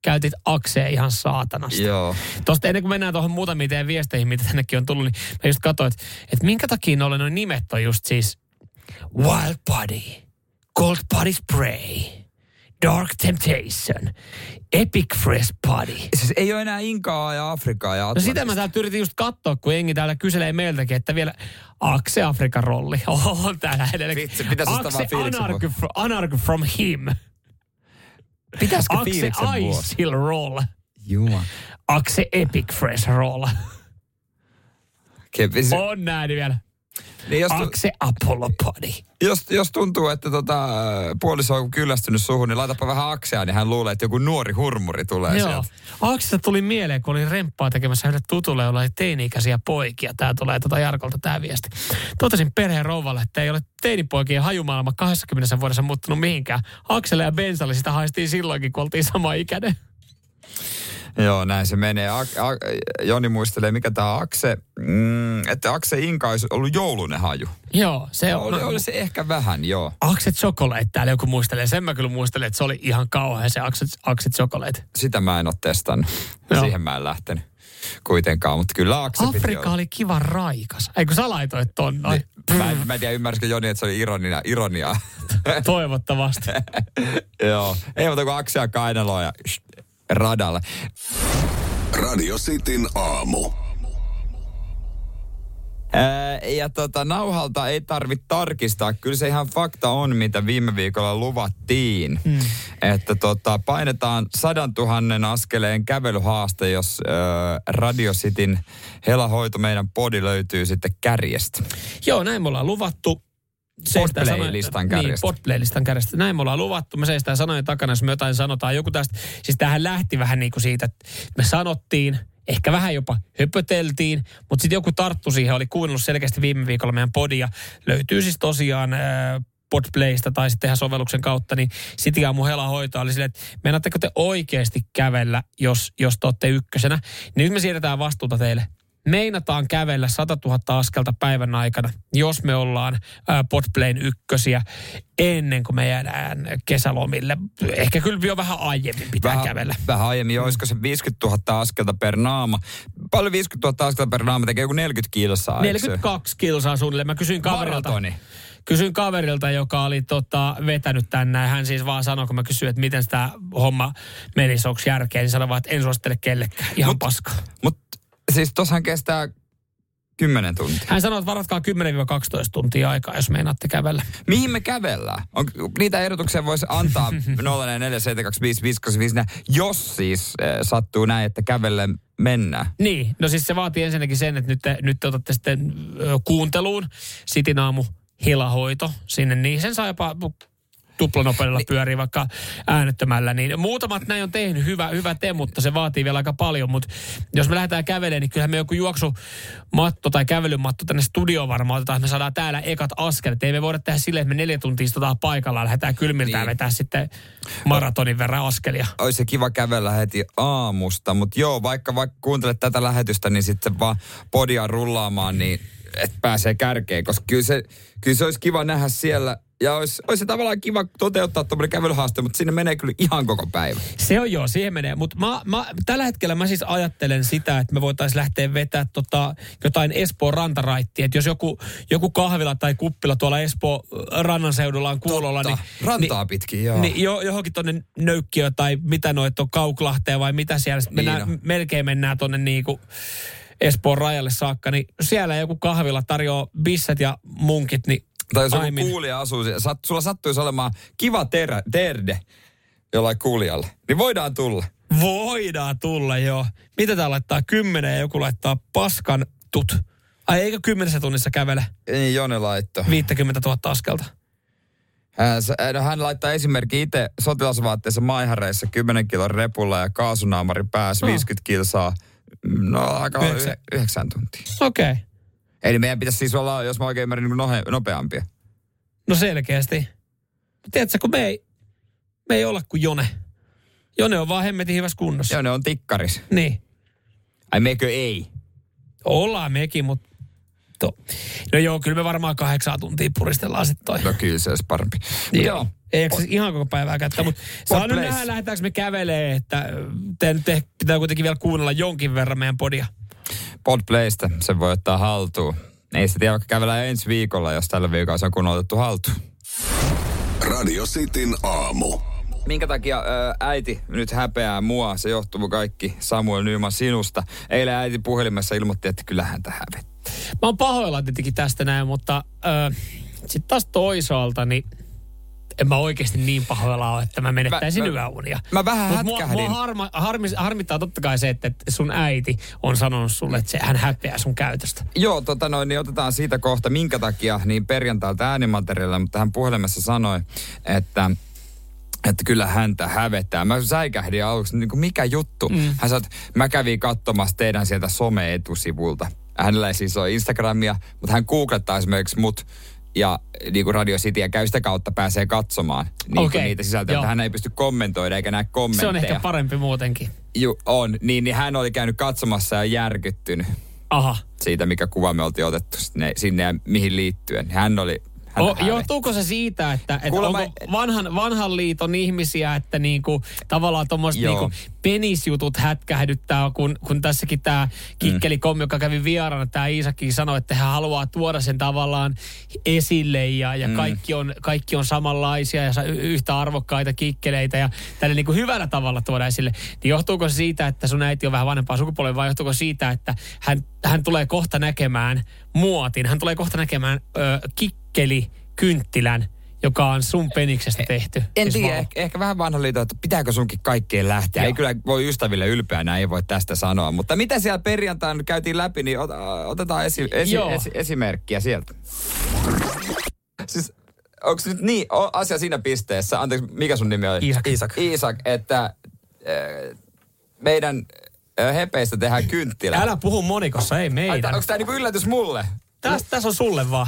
Käytit akseen ihan saatanasti. Joo. Tuosta ennen kuin mennään tuohon muutamiin teidän viesteihin, mitä tännekin on tullut, niin mä just katsoin, että, että minkä takia noille noin nimet on just siis Wild Body, Cold Body Spray, Dark Temptation, Epic Fresh Body. Siis ei ole enää Inkaa ja Afrikaa ja No sitä mä täältä yritin just katsoa, kun jengi täällä kyselee meiltäkin, että vielä Akse Afrikan rolli on täällä edelleen. Vitsi, pitäis ottaa Akse Anarchy, fro- Anarchy from him. Pitäisikö Akse? Ice Hill roll. Juma. Akse Epic Fresh roll. Siis- On näin vielä. Niin jos, Akse Apollo Body. jos, jos tuntuu, että tota, puoliso on kyllästynyt suhun, niin laitapa vähän aksea, niin hän luulee, että joku nuori hurmuri tulee Joo. sieltä. Aksesta tuli mieleen, kun oli remppaa tekemässä yhdelle tutulle, jolla oli teini-ikäisiä poikia. Tämä tulee tuota Jarkolta tämä viesti. Totesin perheen rouvalle, että ei ole teinipoikien hajumaailma 20 vuodessa muuttunut mihinkään. Akselle ja Bensalle sitä haistiin silloinkin, kun oltiin sama ikäinen. Joo, näin se menee. A- a- Joni muistelee, mikä tämä Akse, mm, että Akse Inka olisi ollut joulunen haju. Joo, se on. Oli, oli se ehkä vähän, joo. Akse Chocolate täällä joku muistelee. Sen mä kyllä muistelen, että se oli ihan kauhean se Akse, Akse Chocolate. Sitä mä en ole testannut. Joo. Siihen mä en lähtenyt kuitenkaan, mutta kyllä Akse Afrika oli kiva raikas. Ei kun sä laitoit ton noin. Mä en, mä en tiedä, ymmärsikö Joni, että se oli ironia, ironiaa. Toivottavasti. Joo. Ei muuta kuin Aksea kainaloa ja shh, radalle. Radio Cityn aamu. Ää, ja tota, nauhalta ei tarvitse tarkistaa. Kyllä se ihan fakta on, mitä viime viikolla luvattiin. Hmm. Että tota, painetaan sadan tuhannen askeleen kävelyhaaste, jos ää, Radio Cityn helahoito meidän podi löytyy sitten kärjestä. Joo, näin me ollaan luvattu. Podplay-listan sanojen- kärjestä. Niin, Podplay-listan kärjestä. Näin me ollaan luvattu. Me seistään sanojen takana, jos me jotain sanotaan. Joku tästä, siis tähän lähti vähän niin kuin siitä, että me sanottiin, ehkä vähän jopa höpöteltiin, mutta sitten joku tarttu siihen, oli kuunnellut selkeästi viime viikolla meidän podia. Löytyy siis tosiaan äh, Podplaysta tai sitten ihan sovelluksen kautta, niin City Aamu Hela hoitoa oli silleen, että meinaatteko te oikeasti kävellä, jos, jos te olette ykkösenä. Niin nyt me siirretään vastuuta teille meinataan kävellä 100 000 askelta päivän aikana, jos me ollaan Podplayn ykkösiä ennen kuin me jäädään kesälomille. Ehkä kyllä jo vähän aiemmin pitää Vähän, kävellä. vähän aiemmin, olisiko se 50 000 askelta per naama. Paljon 50 000 askelta per naama tekee joku 40 kilsaa. eikö se? 42 kilsaa suunnilleen. Mä kysyin kaverilta. Maratoni. Kysyin kaverilta, joka oli tota, vetänyt tänne. Hän siis vaan sanoi, kun mä kysyin, että miten tämä homma menisi, onko järkeä, niin sanoi vaan, että en suosittele kellekään. Ihan Mut- paska. Mutta siis tossahan kestää 10 tuntia. Hän sanoi, että varatkaa 10-12 tuntia aikaa, jos meinaatte kävellä. Mihin me kävellään? On, niitä ehdotuksia voisi antaa 04472555, jos siis äh, sattuu näin, että kävelle mennään. Niin, no siis se vaatii ensinnäkin sen, että nyt te, nyt te otatte sitten ö, kuunteluun Sitin aamu hilahoito sinne, niin sen saa jopa tuplanopeudella pyörii vaikka äänettömällä. Niin muutamat näin on tehnyt, hyvä, hyvä te, mutta se vaatii vielä aika paljon. Mutta jos me lähdetään kävelemään, niin kyllähän me joku juoksumatto tai kävelymatto tänne studioon varmaan otetaan, että me saadaan täällä ekat askelet. Ei me voida tehdä silleen, että me neljä tuntia istutaan paikallaan, lähdetään kylmiltä niin. Niin. vetää sitten maratonin verran askelia. Olisi se kiva kävellä heti aamusta, mutta joo, vaikka, vaikka kuuntelet tätä lähetystä, niin sitten vaan podia rullaamaan, niin et pääsee kärkeen, koska kyllä se, kyllä se olisi kiva nähdä siellä Ja olisi, olisi tavallaan kiva toteuttaa tuommoinen kävelyhaaste, mutta sinne menee kyllä ihan koko päivä. Se on joo, siihen menee. Mutta mä, mä, tällä hetkellä mä siis ajattelen sitä, että me voitaisiin lähteä vetää tota, jotain Espoon rantaraittia. Että jos joku, joku kahvila tai kuppila tuolla Espoon rannan seudulla on kuulolla, Totta. niin... Rantaa niin, pitkin, joo. Niin jo, johonkin tuonne Nöykkiö tai mitä noit on Kauklahteen vai mitä siellä. Niin mennään, melkein mennään tuonne niinku Espoon rajalle saakka. Niin siellä joku kahvila tarjoaa bisset ja munkit, niin Tai jos joku aimin. kuulija asuu, siellä, sat, sulla sattuisi olemaan kiva terä, terde jollain kuulijalle, niin voidaan tulla. Voidaan tulla, joo. Mitä tää laittaa? Kymmenen ja joku laittaa paskan tut. Ai eikö kymmenessä tunnissa kävele Niin Jone laitto. 50 000 askelta? Hän, no, hän laittaa esimerkki itse sotilasvaatteessa maihareissa 10 kilon repulla ja kaasunaamari päässä Oh. 50 kilsaa. No aika Yhdeksän. yhdeksän. yhdeksän tuntia. Okei. Okay. Eli meidän pitäisi siis olla, jos mä oikein ymmärrän, niin nohe, nopeampia. No selkeästi. Tiedätkö, kun me ei, me ei olla kuin Jone. Jone on vaan hemmetin hyvässä kunnossa. Joo, ne on tikkaris. Niin. Ai mekö ei? Ollaan mekin, mutta... To. No joo, kyllä me varmaan kahdeksan tuntia puristellaan sitten toi. No kyllä se olisi parempi. Joo. Joo. Ei jaksa ihan koko päivää käyttää, mutta saa nyt nähdä, lähdetäänkö me kävelee, että te nyt pitää kuitenkin vielä kuunnella jonkin verran meidän podia. Podplaysta se voi ottaa haltuun. Ei sitä tiedä, vaikka kävellään ensi viikolla, jos tällä viikolla se on kun otettu haltuun. Radio Cityn aamu. Minkä takia ö, äiti nyt häpeää mua? Se johtuu kaikki Samuel Nyman sinusta. Eilen äiti puhelimessa ilmoitti, että kyllä häntä hävettää. Mä oon pahoilla tietenkin tästä näin, mutta äh, sitten taas toisaalta, niin en mä oikeasti niin pahoilla ole, että mä menettäisin Mä- mä- yöunia. mä vähän Mut mua, hätkähdin. mua harma, harmi, harmittaa totta kai se, että että sun äiti on sanonut sulle, että se, hän häpeää sun käytöstä. Joo, tota noin, niin otetaan siitä kohta, minkä takia niin perjantailta äänimateriaalilla, mutta hän puhelimessa sanoi, että että kyllä häntä hävettää. Mä säikähdin aluksi, niin kuin mikä juttu. Mm. Hän sanoi, että mä kävin katsomassa teidän sieltä some-etusivulta. Hänellä ei siis ole Instagramia, mutta hän googlettaa esimerkiksi mut ja niin kuin Radio City ja käy sitä kautta pääsee katsomaan niin kuin niitä sisältöjä, mutta hän ei pysty kommentoida eikä näe kommentteja. Se on ehkä parempi muutenkin. Ju, on, niin, niin hän oli käynyt katsomassa ja järkyttynyt Aha. siitä, mikä kuva me oltiin otettu sinne, sinne ja mihin liittyen. Hän oli... O, johtuuko se siitä, että, että Kuulemma- onko vanhan, vanhan liiton ihmisiä, että niinku, tavallaan tuommoiset niinku penisjutut hätkähdyttää, kun, kun tässäkin tämä kikkeli kommi, joka kävi vieraana, tämä Iisakin sanoi, että hän haluaa tuoda sen tavallaan esille ja, ja mm. kaikki, on, kaikki on samanlaisia ja yhtä arvokkaita kikkeleitä ja tälle niinku hyvällä tavalla tuoda esille. Niin johtuuko se siitä, että sun äiti on vähän vanhempaa sukupolvea vai johtuuko siitä, että hän, hän tulee kohta näkemään muotin, hän tulee kohta näkemään ö, kikkeli kynttilän, joka on sun peniksestä tehty. En Siis tiedä, ehkä, ehkä vähän vanha liito, että pitääkö sunkin kaikkeen lähteä. Joo. Ei kyllä voi ystäville ylpeänä, ei voi tästä sanoa. Mutta mitä siellä perjantaina käytiin läpi, niin ot, otetaan esi, esi, Joo. esi, esimerkkiä sieltä. Siis onko nyt niin, o, asia siinä pisteessä, anteeksi, mikä sun nimi oli? Iisak. Iisak, Iisak että äh, meidän äh, hepeistä tehdään kynttilä. Älä puhu monikossa, ei meidän. Onko tämä niinku yllätys mulle? Tässä täs on sulle vaan.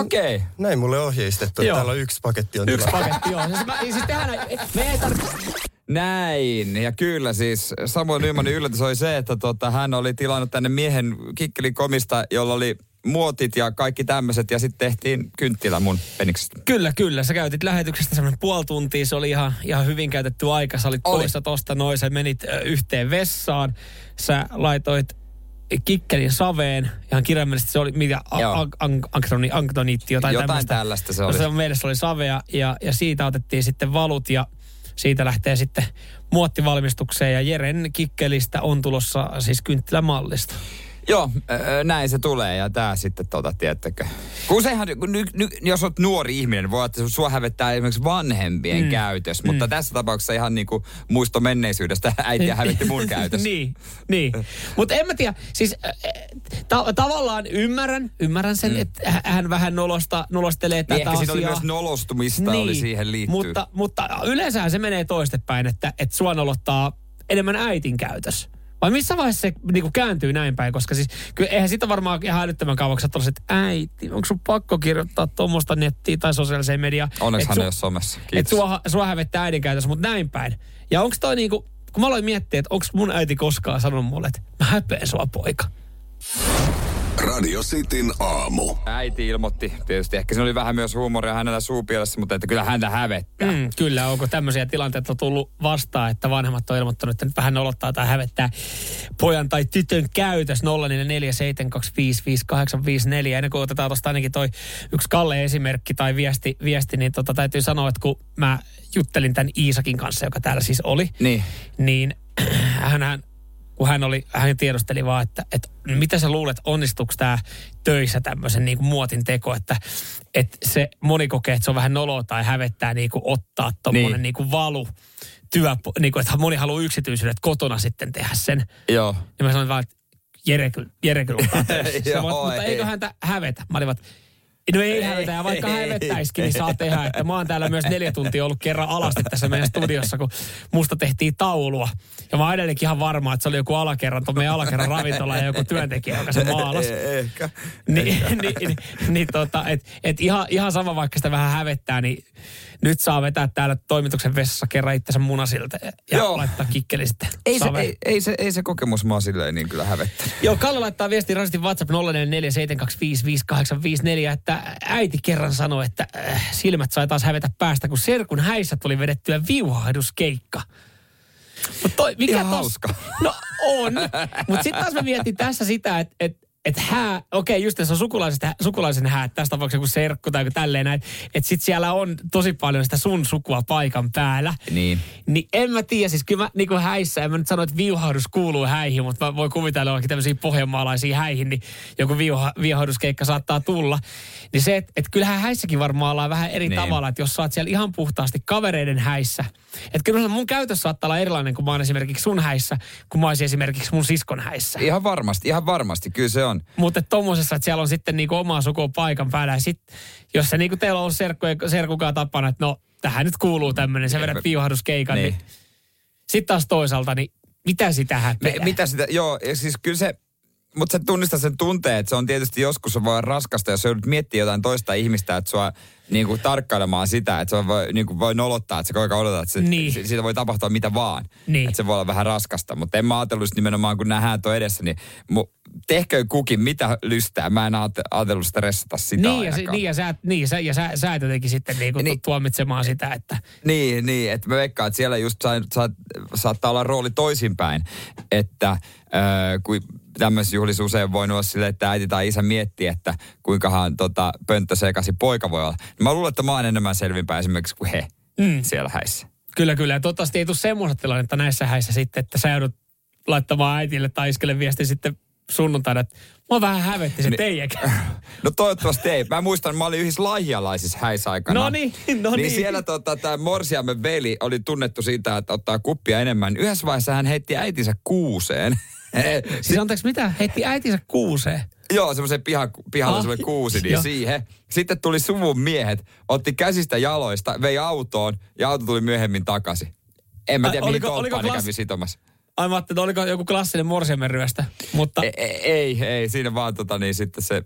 Okei. Okay. Näin mulle ohjeistettu. Joo. Täällä on yksi paketti on Yksi tilaa. paketti, joo. Siis, mä, siis tehdään, me ei tarvitse... Näin. Ja kyllä siis Samuel Nymanin yllätys oli se, että tota, hän oli tilannut tänne miehen kikkelikomista, jolla oli muotit ja kaikki tämmöiset ja sitten tehtiin kynttilä mun peniksestä. Kyllä, kyllä. Sä käytit lähetyksestä semmoinen puoli tuntia. Se oli ihan, ihan hyvin käytetty aika. Sä olit Oli. poissa tosta noin. Sä menit yhteen vessaan. Sä laitoit kikkelin saveen. Ihan kirjaimellisesti se oli mitä Joo. an, an, ankroni, anktoniitti, jotain, Jotain tämmöistä. tällaista se No oli. se meille se oli savea ja, ja siitä otettiin sitten valut ja siitä lähtee sitten muottivalmistukseen ja Jeren kikkelistä on tulossa siis kynttilämallista. Joo, näin se tulee ja tää sitten tota, tiettäkö. Kun sehän, kun ny, ny, jos olet nuori ihminen, voi olla, että sua hävettää esimerkiksi vanhempien mm. käytös, mutta tässä tapauksessa ihan niinku muisto menneisyydestä äitiä hävetti mun käytös. niin, niin. Mutta en mä tiedä, siis ta- tavallaan ymmärrän, ymmärrän sen, mm. että hä- hän vähän nolosta, nolostelee Niin tätä ehkä siinä asiaa. oli myös nolostumista oli siihen liittyy. Mutta, mutta yleensähän se menee toistepäin, että, että sua nolottaa enemmän äitin käytös. Vai missä vaiheessa se niin kuin kääntyy näin päin? Koska siis kyllä eihän sitä varmaan ihan älyttömän kauaksi että että äiti, onko sun pakko kirjoittaa tuommoista nettiin tai sosiaaliseen mediaan? Onneksi Et hän su- ei ole somessa. että Kiitos. sua, sua hävettää äidin käytös, mutta näin päin. Ja onko toi niinku, kun mä aloin miettiä, että onko mun äiti koskaan sanonut mulle, että mä häpeän sua poika. Radio Cityn aamu. Äiti ilmoitti, tietysti ehkä siinä oli vähän myös huumoria hänellä suupielessä, mutta että kyllä häntä hävettää. Mm, kyllä, onko tämmöisiä tilanteita tullut vastaan, että vanhemmat on ilmoittanut, että nyt vähän nolottaa tai hävettää pojan tai tytön käytös 0447255854. Ennen kuin otetaan tuosta ainakin toi yksi Kalle esimerkki tai viesti, viesti niin tota, täytyy sanoa, että kun mä juttelin tämän Iisakin kanssa, joka täällä siis oli, Niin. niin hän, kun hän, oli, hän tiedosteli vaan, että, että mitä sä luulet, onnistuuko tämä töissä tämmöisen niin kuin muotin teko, että, että se moni kokee, että se on vähän noloa tai hävettää niin kuin ottaa tuommoinen Niin. niin. kuin valu työ, niin kuin, että moni haluaa yksityisyydet kotona sitten tehdä sen. Joo. Ja mä sanoin vaan, että Jere, kyllä- Jere kyllä Joo, mutta ei. eikö häntä hävetä? Mä olin että No ei hävetä, vaikka hävettäisikin, niin saa tehdä. Että mä oon täällä myös neljä tuntia ollut kerran alasti tässä meidän studiossa, kun musta tehtiin taulua. Ja mä oon edelleenkin ihan varma, että se oli joku alakerran, tuon meidän alakerran ravintola ja joku työntekijä, joka se maalasi. Ehkä. Niin, niin, niin, niin tota, et, et ihan, ihan sama vaikka sitä vähän hävettää, niin nyt saa vetää täällä toimituksen vessassa kerran itsensä munasilta ja Joo. laittaa kikkeli sitten. Ei se, ei, ei, se, ei se kokemus mua silleen niin kyllä hävettä. Joo, Kalle laittaa viestin rasistin WhatsApp 0447255854, että äiti kerran sanoi, että äh, silmät sai taas hävetä päästä, kun serkun häissä tuli vedettyä viuhahduskeikka. Mut toi, mikä Ihan tos- hauska. No on, mutta sitten taas mä mietin tässä sitä, että et, et hää, okei just tässä on sukulaiset, sukulaisen hää, tässä tapauksessa joku serkku tai tälleen näin, että sit siellä on tosi paljon sitä sun sukua paikan päällä. Niin. Niin en mä tiedä, siis kyllä mä niin kuin häissä, en mä nyt sano, että viuhahdus kuuluu häihin, mutta mä voin kuvitella jollakin tämmöisiä pohjanmaalaisia häihin, niin joku viuha, viuhahduskeikka saattaa tulla. Niin se, että et kyllähän häissäkin varmaan ollaan vähän eri Niin. tavalla, että jos sä oot siellä ihan puhtaasti kavereiden häissä. Että kyllä mun käytös saattaa olla erilainen, kun mä oon esimerkiksi sun häissä, kun mä esimerkiksi mun siskon häissä. Ihan varmasti, ihan varmasti, kyllä se on. Mutta tommosessa, että siellä on sitten niinku omaa sukua paikan päällä. Ja sit, jos se niinku teillä on serkku, serkukaan tapana, että no tähän nyt kuuluu tämmöinen, sä vedät viuhahduskeikan, niin, Niin. sitten taas toisaalta, niin mitä sitä Me, häpeää? mitä sitä, joo, siis kyllä se, mutta se tunnistaa sen tunteen, että se on tietysti joskus on vaan raskasta, jos joudut miettimään jotain toista ihmistä, että sua niin kuin, tarkkailemaan sitä, että se voi, niin kuin, voi nolottaa, että sä koko ajan odotat, että se, Niin. si- siitä voi tapahtua mitä vaan. Niin. Että se voi olla vähän raskasta, mutta en mä ajatellut just nimenomaan, kun häät on edessä, niin mu, tehkö kukin mitä lystää. Mä en ajatellut stressata sitä Niin, ja, se, niin, ja, sä, niin, sä, ja sä, sä et jotenkin sitten niinku Niin. niin. tuomitsemaan sitä, että Niin, niin, että mä veikkaan, että siellä just sa, sa, saattaa olla rooli toisinpäin, että äh, kun tämmöisessä juhlissa usein voinut olla silleen, että äiti tai isä miettii, että kuinkahan tota, pönttö sekaisin poika voi olla. Mä luulen, että mä oon enemmän selvinpäin esimerkiksi kuin he mm. siellä häissä. kyllä, kyllä. Ja toivottavasti ei tule semmoista tilannetta näissä häissä sitten, että sä joudut laittamaan äitille tai iskelle viesti sitten sunnuntaina, että mua vähän hävetti se Niin. teijäkään. No toivottavasti ei. Mä muistan, mä olin yhdessä lahjalaisissa häissä aikana. No niin, no niin. niin. siellä tota, tämä Morsiamme veli oli tunnettu siitä, että ottaa kuppia enemmän. Yhdessä vaiheessa hän heitti äitinsä kuuseen. Siis anteeksi, mitä? Heitti äitinsä kuuseen. Joo, semmoisen piha, pihalla Ah, semmoinen kuusi, niin siihen. Sitten tuli suvun miehet, otti käsistä jaloista, vei autoon ja auto tuli myöhemmin takaisin. En mä Ai, tiedä, mihin oliko- oliko tolppaan ne klass- kävi sitomassa. Ai mä ajattelin, että oliko joku klassinen morsiamen ryöstä. Mutta Ei, ei, ei, siinä vaan tota niin sitten se,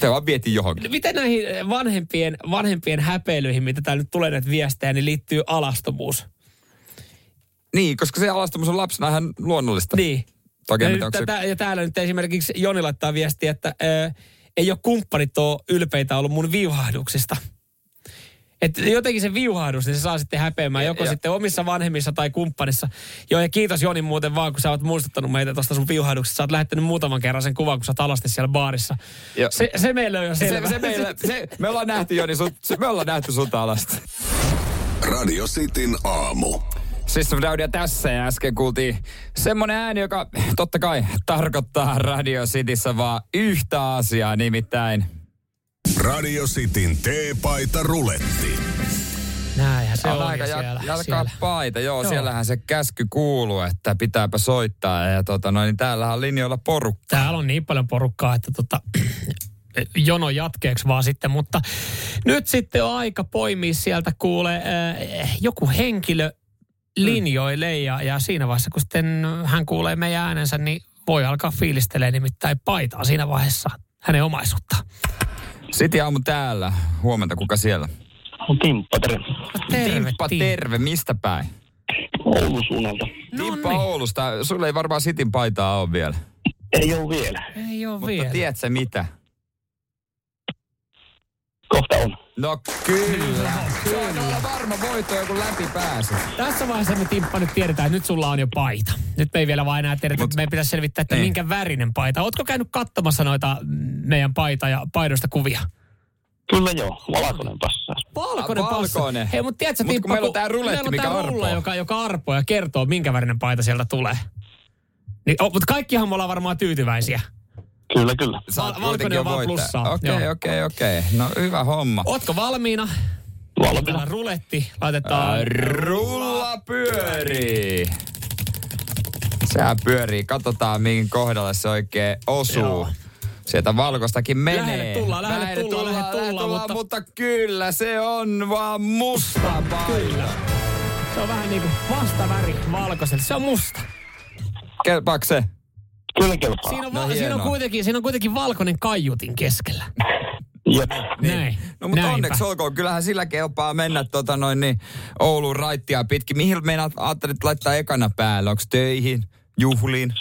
se vaan vietiin johonkin. miten näihin vanhempien, vanhempien häpeilyihin, mitä täällä nyt tulee näitä viestejä, niin liittyy alastomuus? Niin, koska se alastomuus on lapsena ihan luonnollista. Niin. Toki ja, nyt onko se- tätä, ja täällä nyt esimerkiksi Joni laittaa viestiä, että ö, ei ole kumppanit ole ylpeitä ollut mun viuhahduksista. Et jotenkin se viuhahdus, niin se saa sitten häpeämään joko Ja- sitten omissa vanhemmissa tai kumppanissa. Joo, ja kiitos Joni muuten vaan, kun sä oot muistuttanut meitä tuosta sun viuhahduksesta. Sä oot lähettänyt muutaman kerran sen kuvan, kun sä oot siellä baarissa. Se, se meillä on jo se, selvä. se, meillä, se, me ollaan nähty Joni, sun, se, me ollaan nähty sun alasta. Radio Cityn aamu. System Daudia tässä ja äsken kuultiin semmonen ääni, joka totta kai tarkoittaa Radio Cityssä vaan yhtä asiaa, nimittäin Radio Cityn teepaita ruletti. Näinhän se on aika siellä. jal- jalkaa siellä. paita. Joo, Joo. siellähän se käsky kuuluu, että pitääpä soittaa. Ja tota noin, niin täällähän on linjoilla porukka. Täällä on niin paljon porukkaa, että tota, jono jatkeeksi vaan sitten, mutta nyt sitten on aika poimia sieltä kuule äh, joku henkilö linjoille ja, ja siinä vaiheessa, kun sitten hän kuulee meidän äänensä, niin voi alkaa fiilistelee nimittäin paitaa siinä vaiheessa hänen omaisuuttaan. City aamu täällä. Huomenta, kuka siellä? On Timppa, terve. Terve, Timppa, Timppa. terve. Mistä päin? Oulun suunnalta. No Timppa niin. Oulusta. Sulla ei varmaan Sitin paitaa ole vielä. Ei ole vielä. Ei ole Mutta vielä. tiedätkö mitä? Kohta on. No kyllä. Se on olla varma voitto, kun läpi pääsi. Tässä vaiheessa me Timppa nyt tiedetään, että nyt sulla on jo paita. Nyt me ei vielä vaan enää tiedetä, Mut- että meidän pitäisi selvittää, että Niin. minkä värinen paita. Ootko käynyt katsomassa noita meidän paita ja paidoista kuvia? Kyllä joo, valkoinen passaa. Valkoinen, valkoinen. passa. Hei, mutta tiedätkö, Mut kun Timppa, meillä on tää ruletti, meillä on mikä arpoo. rulla, joka, joka arpoo ja kertoo, minkä värinen paita sieltä tulee. Niin, oh, mutta kaikkihan me ollaan varmaan tyytyväisiä. Kyllä, kyllä. Sä oot Val- valkoinen on vaan plussaa. Okei, okei, okei. No hyvä homma. Ootko valmiina? Valmiina. Ruletti. Laitetaan... Rulla pyörii. Sehän pyörii. Katsotaan, mihin kohdalle se oikein osuu. Joo. Sieltä valkostakin menee. Lähelle tullaan, lähelle Lähelle tullaan, lähelle lähelle tullaan, mutta... mutta- mutta kyllä se on vaan musta paita. Kyllä. Se on vähän niin kuin vastaväri valkoiselle. Se on musta. Kelpaako se? Kyllä kelpaa. Siinä on, No siinä on, kuitenkin, siinä on kuitenkin valkoinen kaiutin keskellä. Jep. Näin. No mutta Näinpä. onneksi olkoon. Kyllähän sillä kelpaa mennä tota noin niin Oulun raittia pitkin. Mihin meinaat ajattelit laittaa ekana päälle? Onko töihin, juhliin?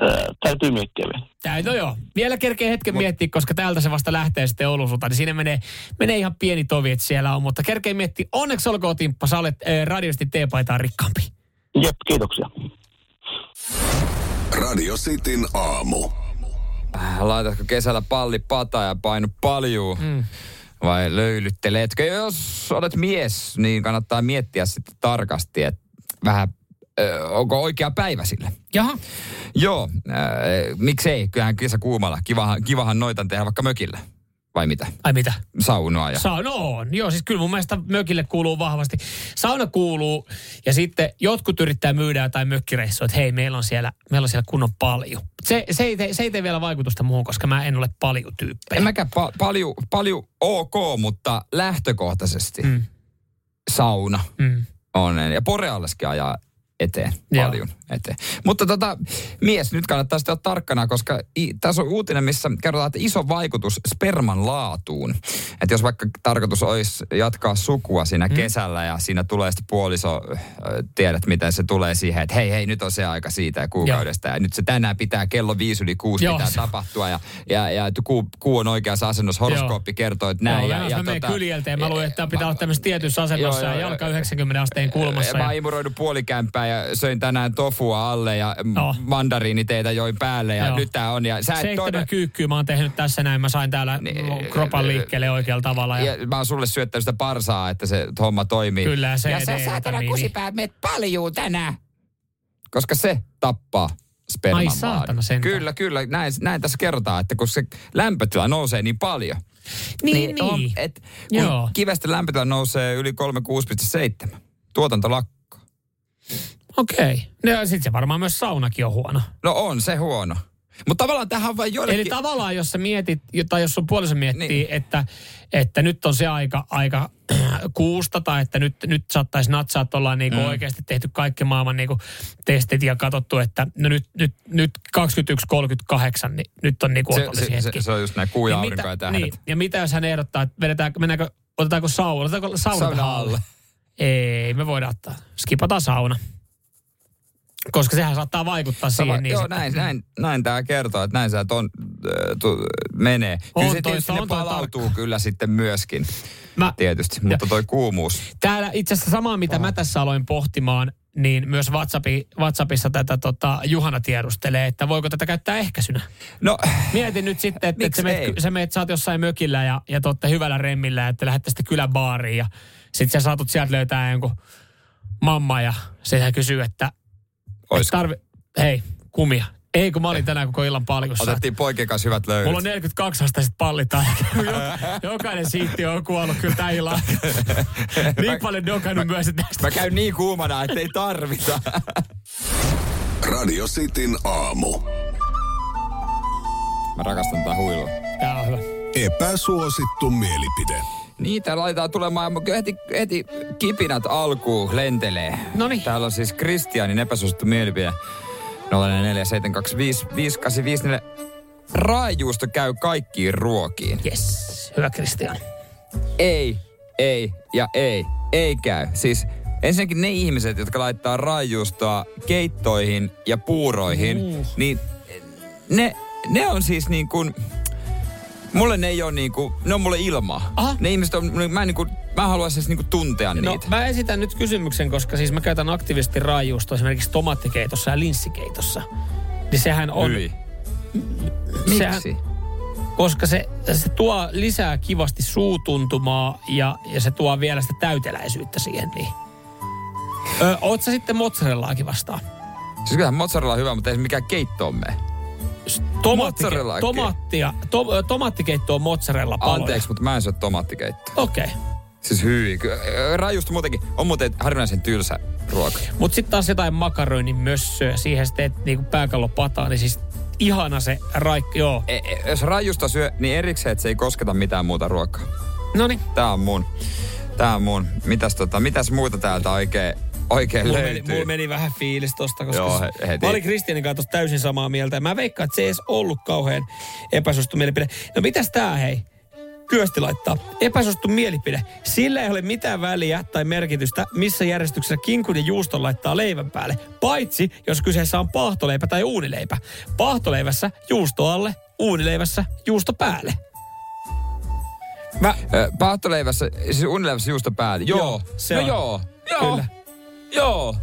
Ää, täytyy miettiä vielä. No joo, vielä kerkee hetken miettiä, koska täältä se vasta lähtee sitten Oulun suuntaan, niin siinä menee, menee ihan pieni tovi, että siellä on, mutta kerkee miettiä, onneksi olkoon Timppa, sä olet äh, radiosti teepaitaa rikkaampi. Jep, kiitoksia. Radio Cityn aamu. Laitatko kesällä palli pata ja painu paljuu? Mm. Vai löylytteletkö? Jos olet mies, niin kannattaa miettiä sitten tarkasti, että vähän, ö, onko oikea päivä sille. Jaha. Joo, äh, miksei? Kyllähän kesä kuumalla. Kivahan, kivahan noitan tehdä vaikka mökillä. Vai mitä? Ai mitä? Saunoa ja... Sauna on. Joo, siis kyllä mun mielestä mökille kuuluu vahvasti. Sauna kuuluu ja sitten jotkut yrittää myydä jotain mökkireissua, että hei, meillä on siellä, meillä on siellä kunnon palju. Se, se, ei tee, se ei tee vielä vaikutusta muuhun, koska mä en ole paljon tyyppejä. en mäkään pa- paljon, paljon ok, mutta lähtökohtaisesti mm. sauna Mm. on. Ja Borealeskin ajaa eteen, Joo. paljon eteen. Mutta tota, mies, nyt kannattaa sitten olla tarkkana, koska i, tässä on uutinen, missä kerrotaan, että iso vaikutus sperman laatuun. Että jos vaikka tarkoitus olisi jatkaa sukua siinä mm. kesällä ja siinä tulee sitten puoliso, äh, tiedät miten se tulee siihen, että hei, hei, nyt on se aika siitä ja kuukaudesta. Ja nyt se tänään pitää kello viisi yli kuusi Joo, pitää se- tapahtua ja, ja, ja kuu, kuu on oikeassa asennossa, horoskooppi kertoo, että näin. Joo, ja, ja, mä menen kyljeltä ja mä luulen, että pitää olla tämmöisessä tietyssä asennossa Joo, ja jalka joo. 90 asteen kulmassa. Mä Ja, oon imuroinut puolikämppää ja söin tänään tofua alle ja oh. mandariiniteitä join päälle ja Joo. nyt tää on. Ja sä et Seitsemän todella... kyykkyä mä oon tehnyt tässä näin. Mä sain täällä Niin, kropan liikkeelle oikealla tavalla. Ja, Ja mä oon sulle syöttänyt sitä parsaa, että se homma toimii. Kyllä, ja Ja sä saatana niin, kusipäät meet paljuu tänään. Koska se tappaa sperman Ai saatana sentään. Kyllä, kyllä. Näin, näin tässä kerrotaan, että kun se lämpötila nousee niin paljon. niin, niin. On, et, kun Joo. kivesten lämpötila nousee yli 36,7. Tuotanto lakkaa. Okei. Okay. No sit se varmaan myös saunakin on huono. No on se huono. Mutta tavallaan tähän on vain joillekin... Eli tavallaan, jos sä mietit, tai jos sun puoliso miettii, Niin. että, että nyt on se aika, aika kuusta, tai että nyt, nyt saattaisi natsaa, että ollaan niinku mm. oikeasti tehty kaikki maailman niinku testit ja katsottu, että no nyt, nyt, nyt 21.38, niin nyt on niinku se, se, se, hetki. se, on just näin kuu ja Niin ja mitä, tähdet. niin, ja mitä jos hän ehdottaa, että vedetään, mennäänkö, otetaanko sauna, otetaanko sauna Sauna alle. Ei, me voidaan ottaa. Skipataan sauna. Koska sehän saattaa vaikuttaa Sama, siihen. Niin joo, sitten- näin, näin, näin tämä kertoo, että näin se ton, äh, tu, menee. On Kyllä se toi- tietysti on ne toi palautuu kyllä sitten myöskin, Mä, tietysti. Mutta toi kuumuus. Täällä itse asiassa samaa, mitä mä tässä aloin pohtimaan, niin myös WhatsAppi, WhatsAppissa tätä tota, Juhana tiedustelee, että voiko tätä käyttää ehkäisynä. No, Mietin nyt sitten, että, että sä, meet, sä meet, sä oot jossain mökillä ja, ja te hyvällä remmillä, että lähdette sitten kylän baariin ja sitten sä saatut sieltä löytää jonkun mamma ja se kysyy, että oisko? tarvi, hei, kumia. Ei, kun mä olin tänään koko illan paljussa. Otettiin poikien kanssa hyvät löydöt. Mulla on 42 asteiset pallit Jo- Jokainen siitti on kuollut kyllä tämän illan. Niin paljon dokannut myös, että näistä Mä käyn niin kuumana, että ei tarvita. Radio Cityn aamu. Mä rakastan tätä huilua. Tää on hyvä. Epäsuosittu mielipide. Niitä laitetaan tulemaan, mutta heti, heti kipinät alkuun lentelee. Noniin. Täällä on siis Kristianin epäsuosittu mielipide. 0447255854. Raajuusto käy kaikkiin ruokiin. Yes, hyvä Kristian. Ei, ei ja ei. Ei käy. Siis ensinnäkin ne ihmiset, jotka laittaa raajuustoa keittoihin ja puuroihin, Uh. niin ne, ne on siis niin kuin, mulle ne ei ole niin kuin, ne on mulle ilmaa. Aha. Ne ihmiset on, mä en niin kuin, mä haluaisin edes niin kuin tuntea No, niitä. mä esitän nyt kysymyksen, koska siis mä käytän aktiivisesti raajuustoa esimerkiksi tomaattikeitossa ja linssikeitossa. Niin sehän on... Hyi. Sehän, Miksi? koska se, se tuo lisää kivasti suutuntumaa ja, ja se tuo vielä sitä täyteläisyyttä siihen. Niin. Ö, oot sä sitten mozzarellaakin vastaan? Siis kyllähän mozzarella on hyvä, mutta ei se mikään keitto on me. Tomaattike- tomaattia, to, tomaattikeitto on mozzarella paloja. Anteeksi, mutta mä en syö tomaattikeittoa. Okei. Okay. Siis hyi. Rajusta muutenkin on muuten harvinaisen tylsä ruoka. Mutta sitten taas jotain makaroinin mössöä, siihen sitten teet niinku pääkallopataa, niin siis ihana se raikka, joo. E- e- jos rajusta syö, niin erikseen, että se ei kosketa mitään muuta ruokaa. No niin. Tää on mun. Tää on mun. Mitäs, tota, mitäs muuta täältä oikein, oikein Mulla meni, löytyy? mulla meni vähän fiilis tosta, koska Joo, he- heti. mä olin Kristianin kanssa täysin samaa mieltä. Mä veikkaan, että se ei edes ollut kauhean epäsuosittu mielipide. No mitäs tää hei? Kyösti laittaa. Epäsuosittu mielipide. Sillä ei ole mitään väliä tai merkitystä, missä järjestyksessä kinkun ja juuston laittaa leivän päälle. Paitsi, jos kyseessä on paahtoleipä tai uunileipä. Paahtoleivässä juusto alle, uunileivässä juusto päälle. Mä, Ö, Paahtoleivässä, siis unileivässä juusto päälle. Joo. Joo, se no on. joo. Joo. Kyllä. Joo.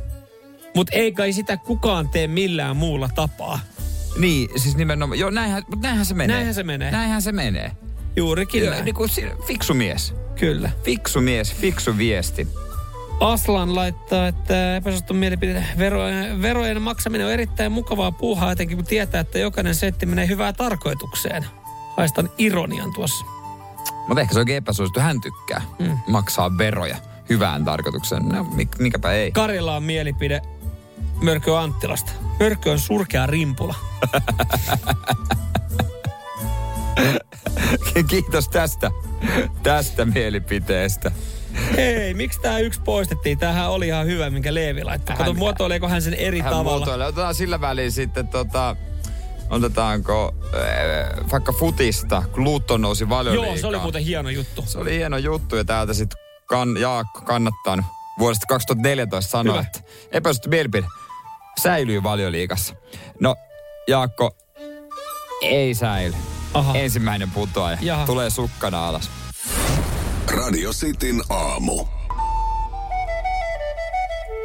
Mutta ei kai sitä kukaan tee millään muulla tapaa. Niin, siis nimenomaan. Joo, näinhän, mutta näinhän se menee. Näinhän se menee. Näinhän se menee. Juurikin Joo, näin. niin kuin, fiksu mies. Kyllä. Fiksu mies, fiksu viesti. Aslan laittaa, että epäsuosittu mielipide. Verojen, verojen maksaminen on erittäin mukavaa puuhaa, etenkin kun tietää, että jokainen setti menee hyvään tarkoitukseen. Haistan ironian tuossa. Mutta ehkä se on oikein epäsuosittu. Hän tykkää mm. maksaa veroja hyvään tarkoitukseen. No, mik, mikäpä ei. Karilla on mielipide Mörkö Anttilasta. Mörkö on surkea rimpula. Kiitos tästä, tästä mielipiteestä. Hei, miksi tämä yksi poistettiin? Tämähän oli ihan hyvä, minkä Leevi laittoi. Kato, Hän- muotoileeko hän sen eri Hän tavalla? muotoilee. Otetaan sillä väliin sitten tota, otetaanko äh, vaikka futista, kun Luton nousi valioliigaan. Joo, se oli muuten hieno juttu. Se oli hieno juttu ja täältä sitten kan, Jaakko kannattanut vuodesta 2014 sanoa, Hyvä. että epäsuosittu mielipide säilyy valioliigassa. No, Jaakko, ei säily. Aha. Ensimmäinen putoaja. Jaha. Tulee sukkana alas. Radio Cityn aamu.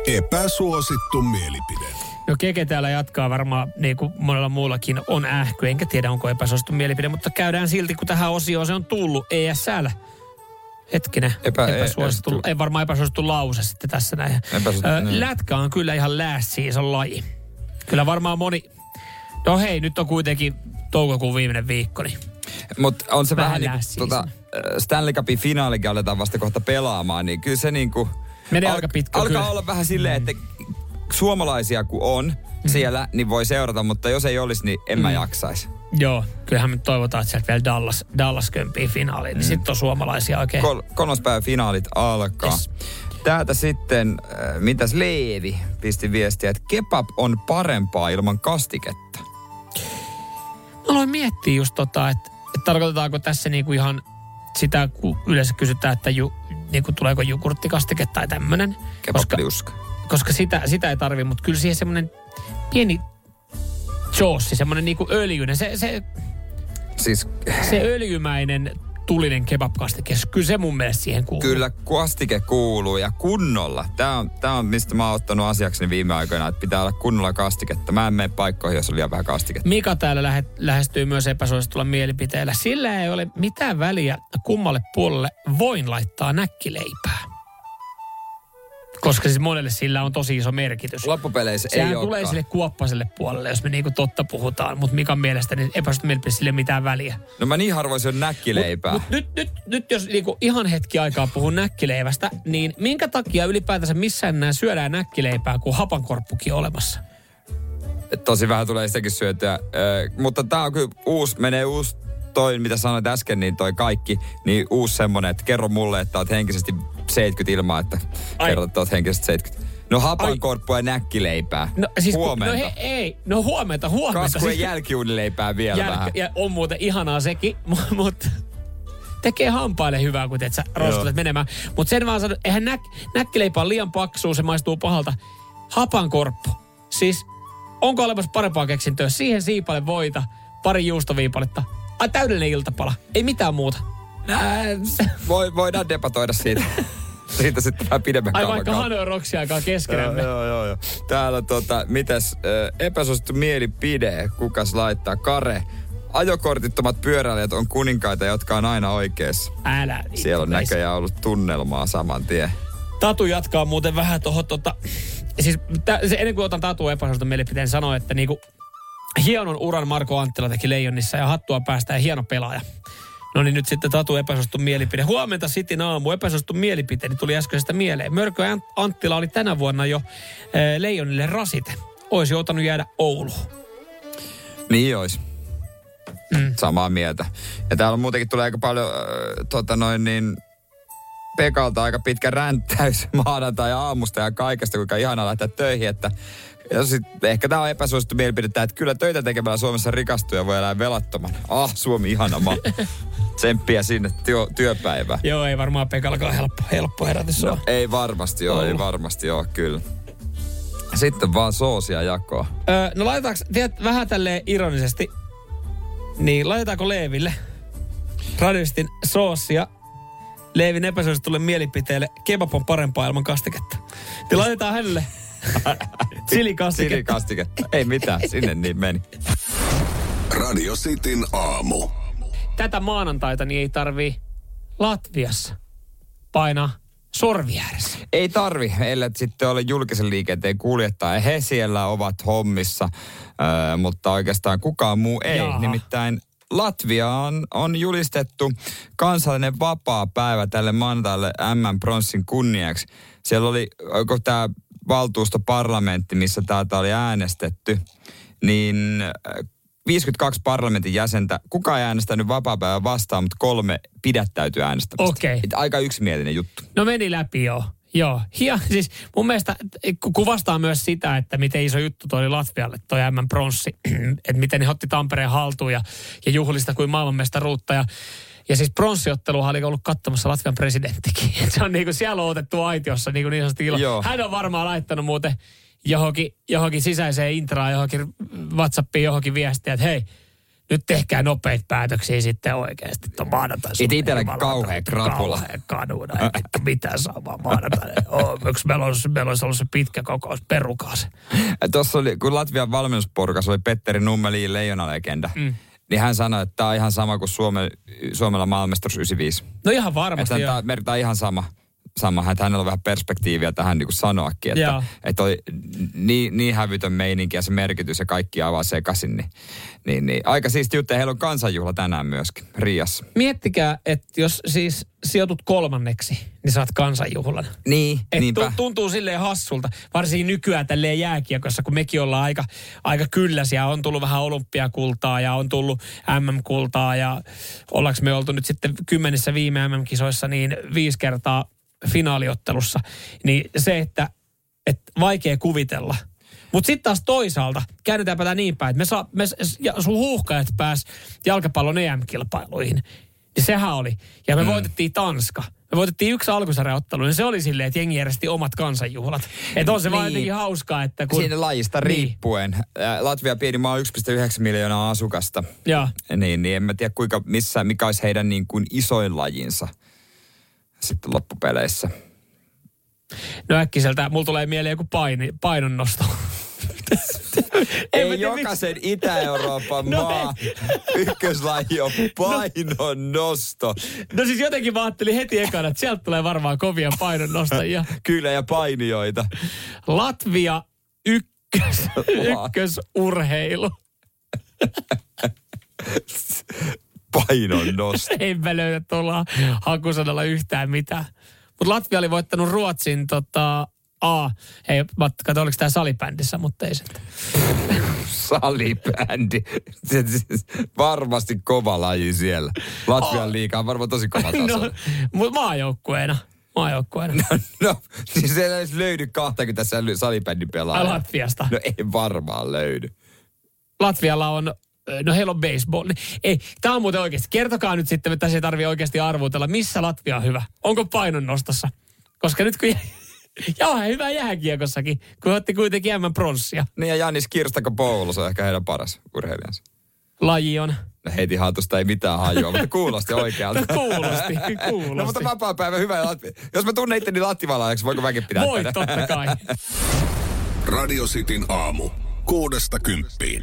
Epäsuosittu mielipide. No Keke täällä jatkaa varmaan, niin kuin monella muullakin on ähky, enkä tiedä onko epäsuosittu mielipide, mutta käydään silti, kun tähän osioon se on tullut ESL. Hetkinen, Epä- Epä, epäsuosittu, e- ei varmaan epäsuosittu lause sitten tässä näin. Epäsuosittu, Ö, niin. Lätkä on kyllä ihan last season laji. Kyllä varmaan moni, no hei, nyt on kuitenkin toukokuun viimeinen viikko, niin Mutta on se Vähän vähän, niin kuin, tota, Stanley Cupin finaalikin aletaan vasta kohta pelaamaan, niin kyllä se niin kuin, Menee aika pitkä, alkaa kyllä. olla vähän silleen, että suomalaisia kun on siellä, niin voi seurata, mutta jos ei olisi, niin en mä jaksaisi. Joo, kyllähän me toivotaan, että sieltä vielä Dallas, Dallas kömpii finaaliin, niin sitten on suomalaisia oikein. Kol- kolmas päivä finaalit alkaa. Yes. Täältä sitten, äh, mitäs Leevi pisti viestiä, että kebab on parempaa ilman kastiketta. Mä aloin miettiä just tota, että, että tarkoitetaanko tässä niinku ihan sitä, kun yleensä kysytään, että ju, niinku tuleeko jogurttikastike tai tämmönen. Koska, koska sitä, sitä ei tarvi, mutta kyllä siihen semmoinen pieni joossi, semmoinen niinku öljyinen, se, se, Siis se öljymäinen tulinen kebabkastike, kyllä se mun mielestä siihen kuuluu. Kyllä kastike kuuluu ja kunnolla. Tämä on, tää on mistä mä oon ottanut asiakseni viime aikoina, että pitää olla kunnolla kastiketta. Mä en mene paikkoihin, jos on liian vähän kastiketta. Mika täällä lähe, lähestyy myös epäsuositulla mielipiteellä. Sillä ei ole mitään väliä kummalle puolelle voin laittaa näkkileipää. Koska siis monelle sillä on tosi iso merkitys. Loppupeleissä Sehän ei tulee olekaan. sille kuoppaselle puolelle, jos me niinku totta puhutaan. Mutta Mikan mielestä niin epäsuosittu mielipide sillä ei ole mitään väliä. No mä niin harvoin syön näkkileipää. Mut nyt, nyt, nyt jos niinku ihan hetki aikaa puhun näkkileivästä, niin minkä takia ylipäätänsä missään enää syödään näkkileipää, kun hapankorppukin on olemassa? Tosi vähän tulee sitäkin syötyä. Ö, mutta tää on kyllä uusi, menee uusi toi, mitä sanoit äsken, niin toi kaikki, niin uusi semmonen, että kerro mulle, että oot henkisesti 70 ilmaa, että Ai. kerrot, että oot henkisesti 70. No hapankorppua ja näkkileipää. No, siis, kun- huomenta. No he, ei, no huomenta, huomenta. Kaskujen Siis- jälkiunileipää vielä vähän. ja on muuten ihanaa sekin, mutta tekee hampaille hyvää, kun teet sä rostutat menemään. Mutta sen vaan sanon, eihän näk, näkkileipä on liian paksua, se maistuu pahalta. Hapankorppu. Siis Onko olemassa parempaa keksintöä? Siihen siipale voita, pari juustoviipaletta. Ai täydellinen iltapala. Ei mitään muuta. Voi, voidaan debatoida siitä. siitä sitten vähän pidemmän Ai vaikka kautta. Hano ja Roksi aikaa Joo, keskenämme. joo, joo, joo. Täällä tota, mitäs, äh, epäsuosittu mielipide, kukas laittaa? Kare. Ajokortittomat pyöräilijät on kuninkaita, jotka on aina oikeassa. Älä. Siellä on näköjään ollut tunnelmaa saman tien. Tatu jatkaa muuten vähän tuohon tota, siis tä, se, ennen kuin otan Tatu epäsuositun mielipiteen sanoa, että niinku, hienon uran Marko Anttila teki Leijonissa ja hattua päästä ja hieno pelaaja. No niin nyt sitten Tatu epäsuosittu mielipide. Huomenta Sitin aamu. Epäsuosittu mielipiteeni tuli äskeisestä mieleen. Mörkö Ant- Anttila oli tänä vuonna jo e, Leijonille rasite. Olisi joutanut jäädä Ouluun. Niin ois. Mm. Samaa mieltä. Ja täällä muutenkin tulee aika paljon, äh, tota noin niin, Pekalta aika pitkä ränttäys maanantai aamusta ja kaikesta, kuinka ihana lähteä töihin, että ja sit, ehkä tämä on epäsuosittu mielipide, että kyllä töitä tekemällä Suomessa rikastuu ja voi elää velattomana. Ah, Suomi ihana maa. Tsemppiä sinne työ, työpäivään. Joo, ei varmaan Pekallakaan helppo, helppo herätys No, ei varmasti joo, ei Ollut. varmasti joo, kyllä. Sitten vaan soosia jakoa. Öö, no laitetaanko, tiedät, vähän tälleen ironisesti, niin laitetaanko Leeville radistin soossia Leevin epäsuositulle mielipiteelle kebab on parempaa ilman kastiketta. Niin laitetaan hänelle silikastiketta. Silikastiketta. Ei mitään, sinne niin meni. Radio Cityn aamu. Tätä maanantaita niin ei tarvii Latviassa painaa sorvi ääressä. Ei tarvi, ellei sitten ole julkisen liikenteen kuljettaja. He siellä ovat hommissa, öö, mutta oikeastaan kukaan muu ei. Jaha. Nimittäin Latvia on, on julistettu kansallinen vapaa päivä tälle maanantaille M-pronssin kunniaksi. Siellä oli, onko tämä valtuustoparlamentti, missä täältä oli äänestetty, niin äh, 52 parlamentin jäsentä, kukaan ei äänestänyt vapaa vastaan, mutta kolme pidättäytyi äänestämästä. Okei. Et Aika yksimielinen juttu. No meni läpi joo. Joo. Ja siis mun mielestä ku- kuvastaa myös sitä, että miten iso juttu toi oli Latvialle toi M-pronssi. että miten ne otti Tampereen haltuun ja, ja juhlista kuin maailmanmestaruutta. Ja, ja siis pronssiotteluhan oli ollut katsomassa Latvian presidenttikin. Se on niinku, siellä on otettu aitiossa niinku niin sanotusti ilo. Joo. Hän on varmaan laittanut muuten johonkin, johonkin sisäiseen intraan, johonkin Whatsappiin, johonkin viestiä, että hei, nyt tehkää nopeita päätöksiä sitten oikeasti. Tuon maanantai It itselläkin kauhea krapula. Kauhea kaduna. Ei saa vaan maanantaina. Oh, meillä olisi, meillä ollut se pitkä kokous, perukaa se. Tuossa oli, kun Latvian valmennusporukas oli Petteri Nummeliin leijonalegenda, mm. Niin hän sanoi, että tämä on ihan sama kuin Suome, Suomella maailmestaruus 95. No ihan Että varmasti joo. tämä merkitään ihan sama. Sama, että hänellä on vähän perspektiiviä tähän niin kuin sanoakin, että, että oli niin, niin hävytön meininki ja se merkitys ja kaikki avaa sekaisin. Niin, niin, niin. Aika siisti juttu ja heillä on kansanjuhla tänään myöskin Riassa. Miettikää, että jos siis sijoitut kolmanneksi, niin saat kansanjuhlan. Niin, Et niinpä. tuntuu silleen hassulta, varsinkin nykyään tälleen jääkiekossa, kun mekin ollaan aika, aika kylläsiä. On tullut vähän olympiakultaa ja on tullut MM-kultaa ja ollaanko me oltu nyt sitten kymmenissä viime MM-kisoissa niin viisi kertaa finaaliottelussa. Niin se, että, että vaikea kuvitella. Mutta sitten taas toisaalta, käännetäänpä tämä niin päin, että me, saa, me ja sun huuhkajat pääs jalkapallon EM-kilpailuihin. Niin sehän oli. Ja me mm. voitettiin Tanska. Me voitettiin yksi alkusarjaottelu, niin se oli silleen, että jengi järjesti omat kansanjuhlat. Että on se niin. vaan jotenkin hauskaa, että kun... Siinä lajista Niin. riippuen. Ää, Latvia pieni maa 1,9 miljoonaa asukasta. Joo. Niin, niin en mä tiedä kuinka, missä, mikä olisi heidän niin kuin isoin lajinsa sitten loppupeleissä. No äkkiseltä, mulla tulee mieleen joku paini, painonnosto. Ei tiedä, jokaisen Itä-Euroopan No maa ykköslaji on painon nosto. No siis jotenkin mä ajattelin heti ekana, että sieltä tulee varmaan kovia painonnostajia. Kyllä ja painijoita. Latvia ykkös, ykkösurheilu. Painon nosto. En mä löydä tuolla hakusanalla yhtään mitään. Mutta Latvia oli voittanut Ruotsin tota, A. Ei, mä katsoin, oliko tämä salibändissä, mutta ei sitten. Salibändi. Se- Varmasti kova laji siellä. Latvian liiga on varmaan tosi kova taso. No, mutta maajoukkueena. Maajoukkueena. No, niin se ei edes löydy 20 salibändin pelaajaa. Latviasta. No ei varmaan löydy. Latvialla on, no heillä on baseball. Ei, tämä on muuten oikeasti. Kertokaa nyt sitten, että tässä ei tarvitse oikeasti arvuutella, missä Latvia on hyvä. Onko painonnostossa? Koska nyt kun Ja onhan hyvä jääkiekossakin, kun otti kuitenkin enemmän pronssia. Niin ja Janis Kirstako Poulos on ehkä heidän paras urheilijansa. Laji on. No heti hatusta ei mitään hajua, mutta kuulosti oikealta. No kuulosti, kuulosti. No mutta vapaa päivä, hyvä. Latvi- Jos mä tunnen itteni lattivalaajaksi, voiko mäkin pitää Voi, tätä? totta kai. Radio Cityn aamu. Kuudesta kymppiin.